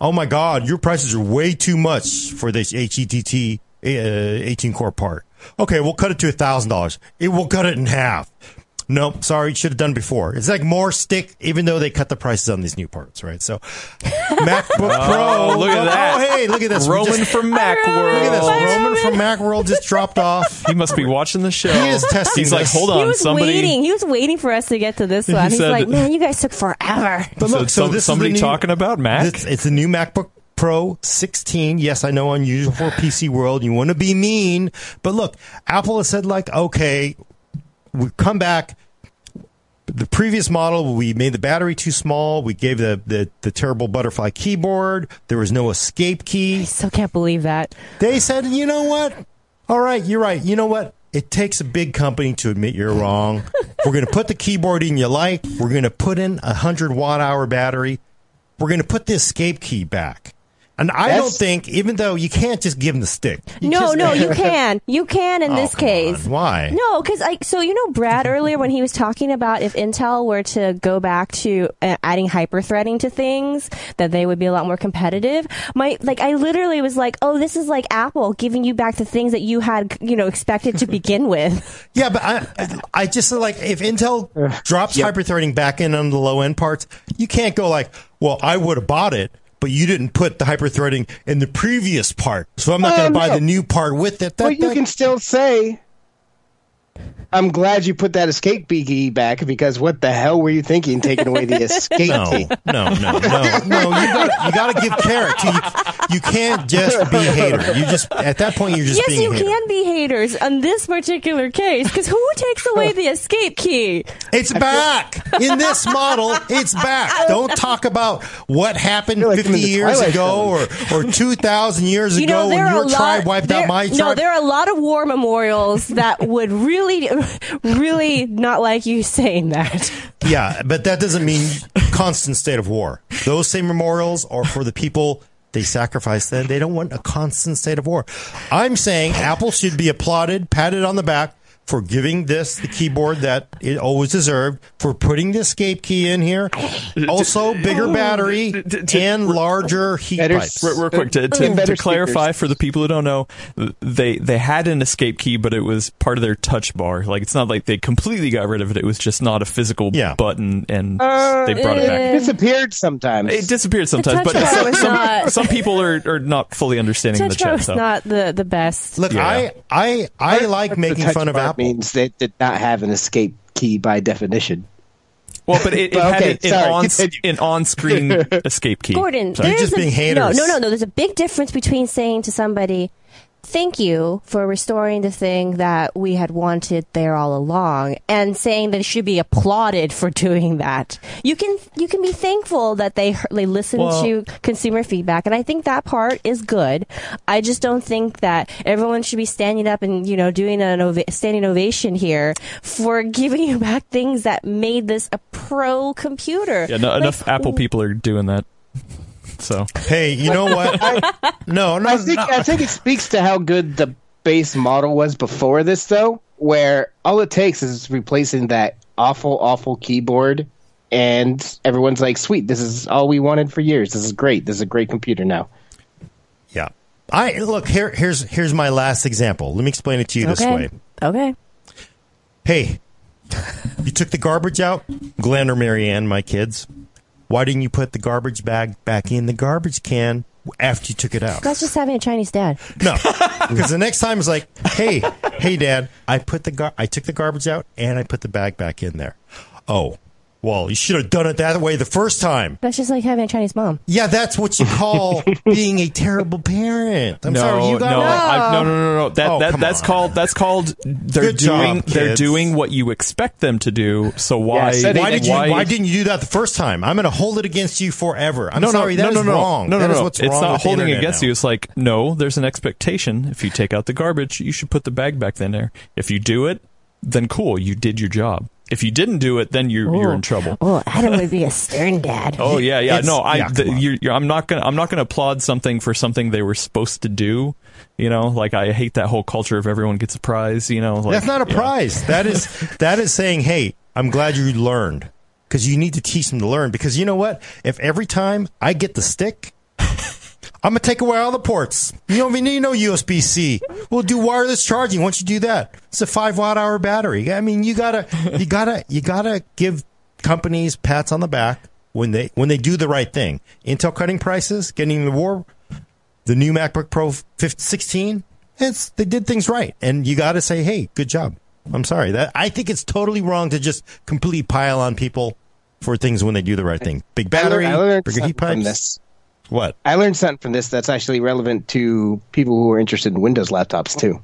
Oh my God, your prices are way too much for this HEDT uh, 18 core part. Okay, we'll cut it to thousand dollars. It will cut it in half. Nope, sorry, should have done before. It's like more stick, even though they cut the prices on these new parts, right? So, MacBook oh, Pro. look at that. Oh, hey, look at this. Roman just- from Look at this. Macworld. Roman from Macworld just dropped off. He must be watching the show. He is testing He's like, hold on, he was somebody. waiting. He was waiting for us to get to this one. He's said- like, man, you guys took forever. But look, so some- this somebody new, talking about Mac. It's, it's the new MacBook Pro 16. Yes, I know unusual for PC world. You want to be mean, but look, Apple has said like, okay, we come back. The previous model, we made the battery too small. We gave the, the, the terrible butterfly keyboard. There was no escape key. I still can't believe that. They said, you know what? All right, you're right. You know what? It takes a big company to admit you're wrong. We're going to put the keyboard in you like. We're going to put in a 100 watt hour battery. We're going to put the escape key back. And I don't think, even though you can't just give them the stick. No, just- no, you can. You can in Oh, this case. on. Why? No, because I so you know Brad earlier when he was talking about if Intel were to go back to uh, adding hyperthreading to things that they would be a lot more competitive. My like I literally was like, oh, this is like Apple giving you back the things that you had you know expected to begin with. Yeah, but I, I- I just like if Intel drops Yep. hyperthreading back in on the low end parts, you can't go like, well, I would have bought it, but you didn't put the hyperthreading in the previous part, so I'm not Uh, going to buy the new part with it. That, Well, you that- can still say, "I'm glad you put that escape key back," because what the hell were you thinking, taking away the escape No, key? no, no, no, no. You got you got to give carrot. You, you can't just be a hater. You just at that point you're just yes, being you a hater. can be haters on this particular case because who takes away the escape key? It's back in this model. It's back. Don't talk about what happened like 50 years ago or or 2,000 years You ago know, there when your a tribe lot, wiped there, out my tribe. No, there are a lot of war memorials that would really, really not like you saying that. Yeah, but that doesn't mean constant state of war. Those same memorials are for the people they sacrificed then. They don't want a constant state of war. I'm saying Apple should be applauded, patted on the back for giving this the keyboard that it always deserved, for putting the escape key in here. Also, bigger battery and larger heat Better pipes. Real, real quick to, to, to clarify for the people who don't know, they they had an escape key, but it was part of their touch bar. Like it's not like they completely got rid of it. It was just not a physical Yeah. button, and Uh, they brought it back. eh. Disappeared sometimes. It disappeared sometimes, but some, some, some people are, are not fully understanding the Touch bar chat. was So. not the, the best. Look, Yeah. I I I like making fun of Apple. Means they did not have an escape key by definition. Well, but it, it But had okay, an, an, sorry, on, continue. an on-screen escape key. Gordon, So- You're there's just a, being No, haters. no, no, no. There's a big difference between saying to somebody, "Thank you for restoring the thing that we had wanted there all along," and saying that it should be applauded for doing that. You can you can be thankful that they they listened Well- to consumer feedback, and I think that part is good. I just don't think that everyone should be standing up and you know doing an ova- standing ovation here for giving you back things that made this a pro computer. yeah, no, Like, enough Apple people are doing that. So Hey, you know what? no, no, I think no. I think it speaks to how good the base model was before this, though, where all it takes is replacing that awful, awful keyboard, and everyone's like, "Sweet, this is all we wanted for years. This is great. This is a great computer now." Yeah. I look here. Here's here's my last example. Let me explain it to you this way. Okay. Hey, you took the garbage out, Glenn or Marianne, my kids. Why didn't you put the garbage bag back in the garbage can after you took it out? That's just having a Chinese dad. No, because the next time it's like, hey, hey, Dad, I put the gar- I took the garbage out and I put the bag back in there. Oh, well, you should have done it that way the first time. That's just like having a Chinese mom. Yeah, that's what you call being a terrible parent. I'm no, sorry, you got no, it. I, no, no, no, no. That, Oh, that that's on. called that's called they're Good job, doing they're doing what you expect them to do. So why setting Why did you? why, Why, didn't you do that the first time? I'm going to hold it against you forever. I'm no, sorry. no, that no, no, no, wrong. No, no, That is no. what's it's wrong not holding internet against now. you. It's like no, there's an expectation. If you take out the garbage, you should put the bag back in there. If you do it, then cool, you did your job. If you didn't do it, then you're you're in trouble. Oh, Adam would be a stern dad. Oh yeah, yeah. It's- No, I yeah, the, you're, you're, I'm not gonna. I'm not gonna applaud something for something they were supposed to do. You know, like I hate that whole culture of everyone gets a prize. You know, like, That's not a you know. prize. That is that is saying, hey, I'm glad you learned because you need to teach them to learn. Because you know what? If every time I get the stick, I'm gonna take away all the ports. You don't even need no USB C. We'll do wireless charging. Once you do that, it's a five watt hour battery. I mean, you gotta, you gotta, you gotta give companies pats on the back when they when they do the right thing. Intel cutting prices, getting the war, the new MacBook Pro 15, 16, it's they did things right, and you got to say, hey, good job. I'm sorry that I think it's totally wrong to just completely pile on people for things when they do the right thing. Big battery, I learned bigger heat something from pipes. This. What? I learned something from this that's actually relevant to people who are interested in Windows laptops too.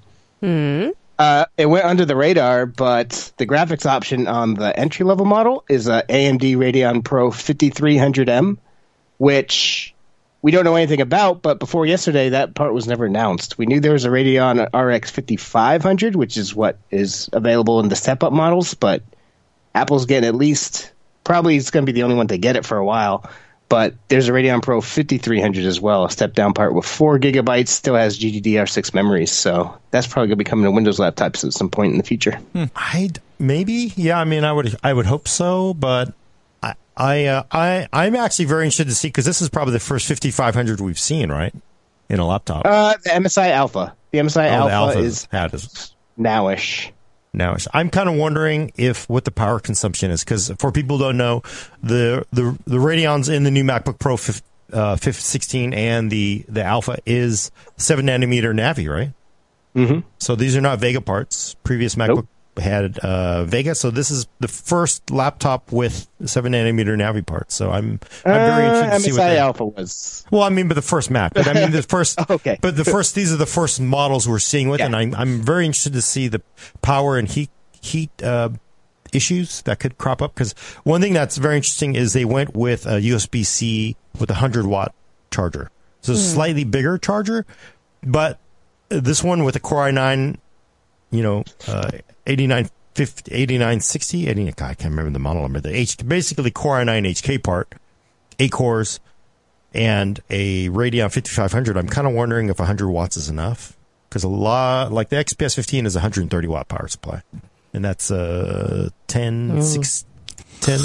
Uh, it went under the radar, but the graphics option on the entry level model is a AMD Radeon Pro 5300M, which we don't know anything about. But before yesterday, that part was never announced. We knew there was a Radeon RX 5500, which is what is available in the step up models, but Apple's getting at least probably it's going to be the only one to get it for a while. But there's a Radeon Pro 5300 as well, a step down part with four gigabytes, still has GDDR6 memories. So that's probably going to be coming to Windows laptops at some point in the future. I maybe yeah. I mean, I would I would hope so, but I I uh, I I'm actually very interested to see because this is probably the first 5500 we've seen, right, in a laptop. Uh, the MSI Alpha. The MSI Oh, the Alpha, Alpha is is nowish. Now. I'm kind of wondering if what the power consumption is because for people who don't know, the the the Radeons in the new MacBook Pro 5, uh, 5, 16 and the the Alpha is seven nanometer Navi, right? Mm-hmm. So these are not Vega parts. Previous MacBook Nope. Had uh, Vega, so this is the first laptop with seven nanometer Navi parts. So I'm I'm very interested to Uh, see what MSI they. Alpha was. Well, I mean, but the first Mac. But I mean, the first. Okay. But the first. These are the first models we're seeing with, Yeah. and I'm I'm very interested to see the power and heat heat uh, issues that could crop up. Because one thing that's very interesting is they went with a USB C with a hundred watt charger. So it's a slightly bigger charger, but this one with a Core i9, you know, uh, 8950, 8960, 80, I can't remember the model number. The H, basically Core i9 HK part, eight cores, and a Radeon 5500. I'm kind of wondering if 100 watts is enough because a lot like the XPS 15 is 130 watt power supply, and that's uh 10 6 10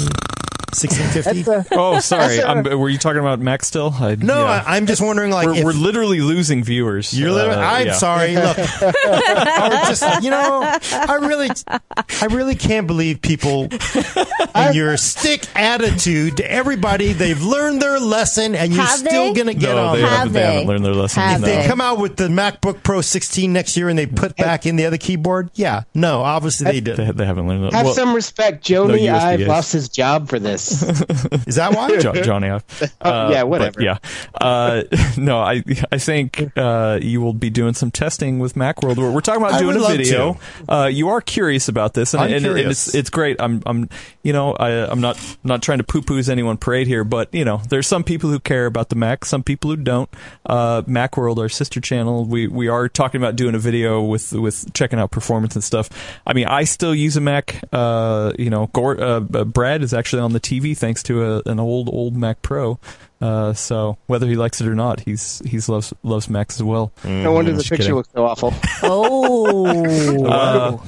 1650. Oh, sorry. That's a- I'm, were you talking about Mac still? I, no, yeah. I, I'm just wondering like we're, if we're literally losing viewers. you're literally, Uh, I'm yeah. sorry. Look, I was just you know, I really, I really can't believe people and your stick attitude to everybody. They've learned their lesson, and you're Have still they? gonna get No, on. they them. Have haven't, they they? haven't learned their lesson. Have no. They they? come out with the MacBook Pro 16 next year and they put back in the other keyboard. Yeah, no, obviously they They, did. they haven't learned that. have Well, some respect, Jony. no I've lost his job for this. Is that why? Jo- Jony Ive. Oh, yeah, but whatever. yeah. Uh, no, I I think uh, you will be doing some testing with Macworld. We're, we're talking about doing a video. Uh, you are curious about this, and, I'm and, and it's it's great. I'm I'm you know I I'm not not trying to poo poo's anyone parade here, but you know there's some people who care about the Mac, some people who don't. Uh, Macworld, our sister channel, we we are talking about doing a video with with checking out performance and stuff. I mean, I still use a Mac. Uh, you know, Gord, uh, uh, Brad is actually on the TV thanks to a, an old old Mac Pro. Uh, so whether he likes it or not, he's he's loves loves Macs as well. No wonder the picture kidding. looks so awful. Oh.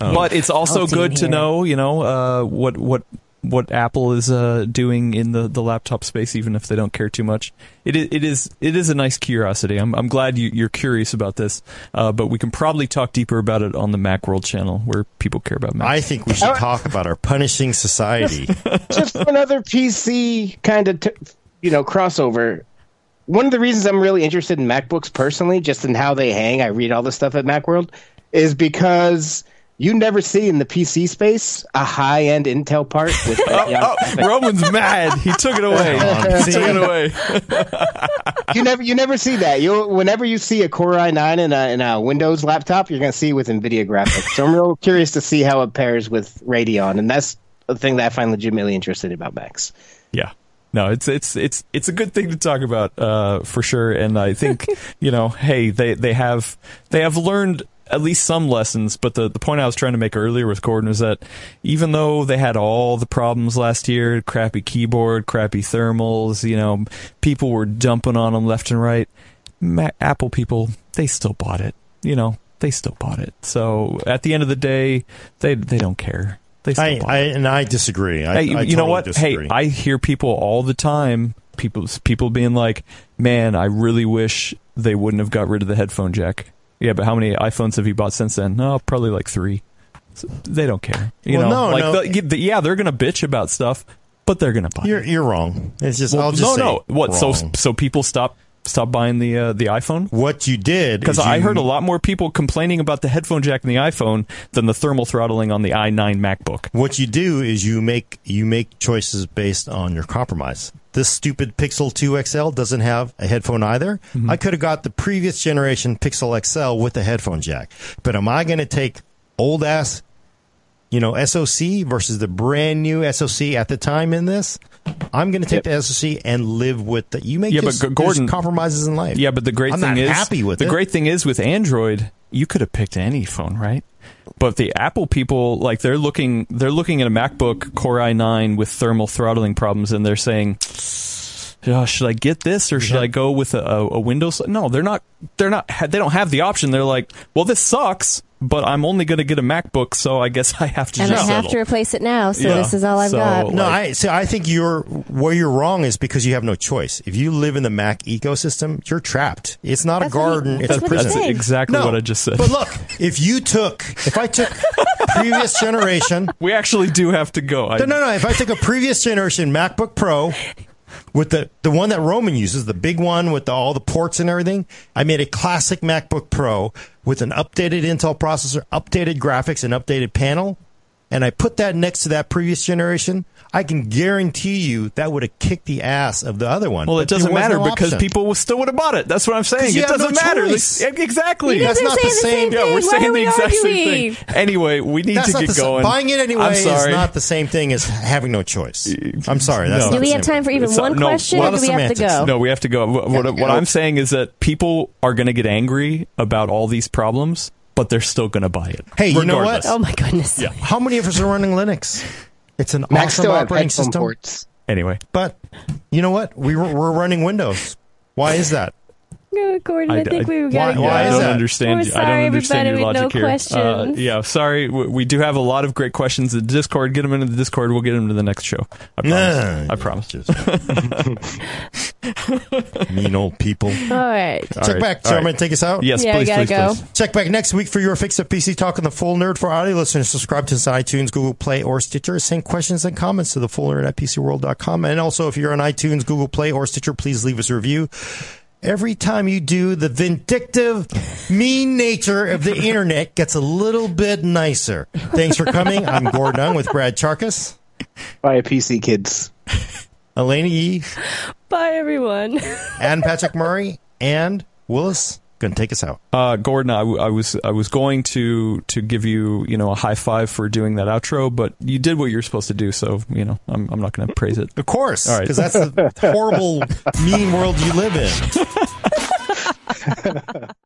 Uh, but it's also I'll good to here. know, you know, uh, what what what Apple is uh, doing in the, the laptop space, even if they don't care too much. It is it is it is a nice curiosity. I'm I'm glad you, you're curious about this, uh, but we can probably talk deeper about it on the Macworld channel where people care about Macs. I think we should talk about our punishing society. just for another PC kind of, t- you know, crossover. One of the reasons I'm really interested in MacBooks personally, just in how they hang, I read all the stuff at MacWorld, is because you never see in the PC space a high end Intel part with oh, Roman's mad. He took it away. he took it away. you never you never see that. You whenever you see a Core i9 in a in a Windows laptop, you're gonna see it with NVIDIA graphics. So I'm real curious to see how it pairs with Radeon, and that's the thing that I find legitimately interesting about Macs. Yeah. No, it's it's it's it's a good thing to talk about uh, for sure, and I think you know, hey, they they have they have learned at least some lessons. But the the point I was trying to make earlier with Gordon is that even though they had all the problems last year, crappy keyboard, crappy thermals, you know, people were dumping on them left and right. Apple people, they still bought it. You know, they still bought it. So at the end of the day, they they don't care. They still I, bought I it and I disagree. I, hey, I you know what? Disagree. Hey, I hear people all the time. People, people being like, "Man, I really wish they wouldn't have got rid of the headphone jack." Yeah, but how many iPhones have you bought since then? No, probably like three. So they don't care. You Well, know, no, like no. the- the- yeah, they're gonna bitch about stuff, but they're gonna buy. you're it. you're wrong. It's just Well, I'll just no, no. What? So, so people stop stop buying the uh, the iPhone. what you did Because I you- heard a lot more people complaining about the headphone jack in the iPhone than the thermal throttling on the i9 MacBook. What you do is you make you make choices based on your compromise. This stupid Pixel 2 XL doesn't have a headphone either. Mm-hmm. I could have got the previous generation Pixel XL with the headphone jack. But am I going to take old ass, you know, SoC versus the brand new SoC at the time in this? I'm going to take the SoC and live with the. You make Yeah, but just, G- Gordon- compromises in life. Yeah, but the great I'm thing is happy with the it. great thing is with Android, you could have picked any phone, right? But the Apple people, like they're looking, they're looking at a MacBook Core i9 with thermal throttling problems, and they're saying, "Oh, should I get this or should I go with a, a, a Windows?" No, they're not. They're not. They don't have the option. They're like, "Well, this sucks." But I'm only going to get a MacBook, so I guess I have to and I have settle. to replace it now, so Yeah. this is all I've So, got. No, like- I see. I think you're where you're wrong is because you have no choice. If you live in the Mac ecosystem, you're trapped. It's not That's a what he- garden; that's it's a prison. That's exactly No, what I just said. But look, if you took, if I took previous generation, we actually do have to go. I, no, no, no. If I took a previous generation MacBook Pro with the the one that Roman uses, the big one with the, all the ports and everything, I made a classic MacBook Pro with an updated Intel processor, updated graphics, and updated panel, and I put that next to that previous generation. I can guarantee you that would have kicked the ass of the other one. Well, it doesn't matter no because option. people still would have bought it. That's what I'm saying. It doesn't matter. choice. Exactly. You That's not the saying the same- same Yeah, thing. we're Why saying are the we exact arguing? same thing. Anyway, we need That's to get the same- going. Buying it anyway I'm is sorry. not the same thing as having no choice. I'm sorry. That's No. not Do we have time for even It's- one no, question, lot or do we have to go? No, we have to go. What, what, what I'm saying is that people are going to get angry about all these problems, but they're still going to buy it. Hey, you know what? Oh my goodness! Yeah. How many of us are running Linux? It's an Mac awesome operating system. ports. Anyway, But you know what? We were, we're running Windows. Why is that? No, Gordon, I, I- think I- we why- gotta go. why I is don't that? understand. We're you- I sorry, don't understand your logic no here. Uh, questions. yeah, sorry. We, we do have a lot of great questions in the Discord. Get them into the Discord. We'll get them to the next show. I promise. Nah, I promise. just- mean old people. All right. Check right, back, all right. Chairman. Take us out. Yes, Yeah, please, please, go. please. Check back next week for your fix of PC Talk on the Full Nerd for audio listeners. Subscribe to us on iTunes, Google Play, or Stitcher. Send questions and comments to the full nerd at PCWorld.com. And also, if you're on iTunes, Google Play, or Stitcher, please leave us a review. Every time you do, the vindictive, mean nature of the internet gets a little bit nicer. Thanks for coming. I'm Gordon Ung with Brad Chacos, Bye, a PC, kids. Alaina Yee, Bye, everyone. and Patrick Murray, and Willis. Going to take us out. Uh, Gordon, I, w- I was I was going to to give you you know a high five for doing that outro, but you did what you're supposed to do, so you know I'm I'm not going to praise it. Of course, All right. because that's the horrible, mean world you live in.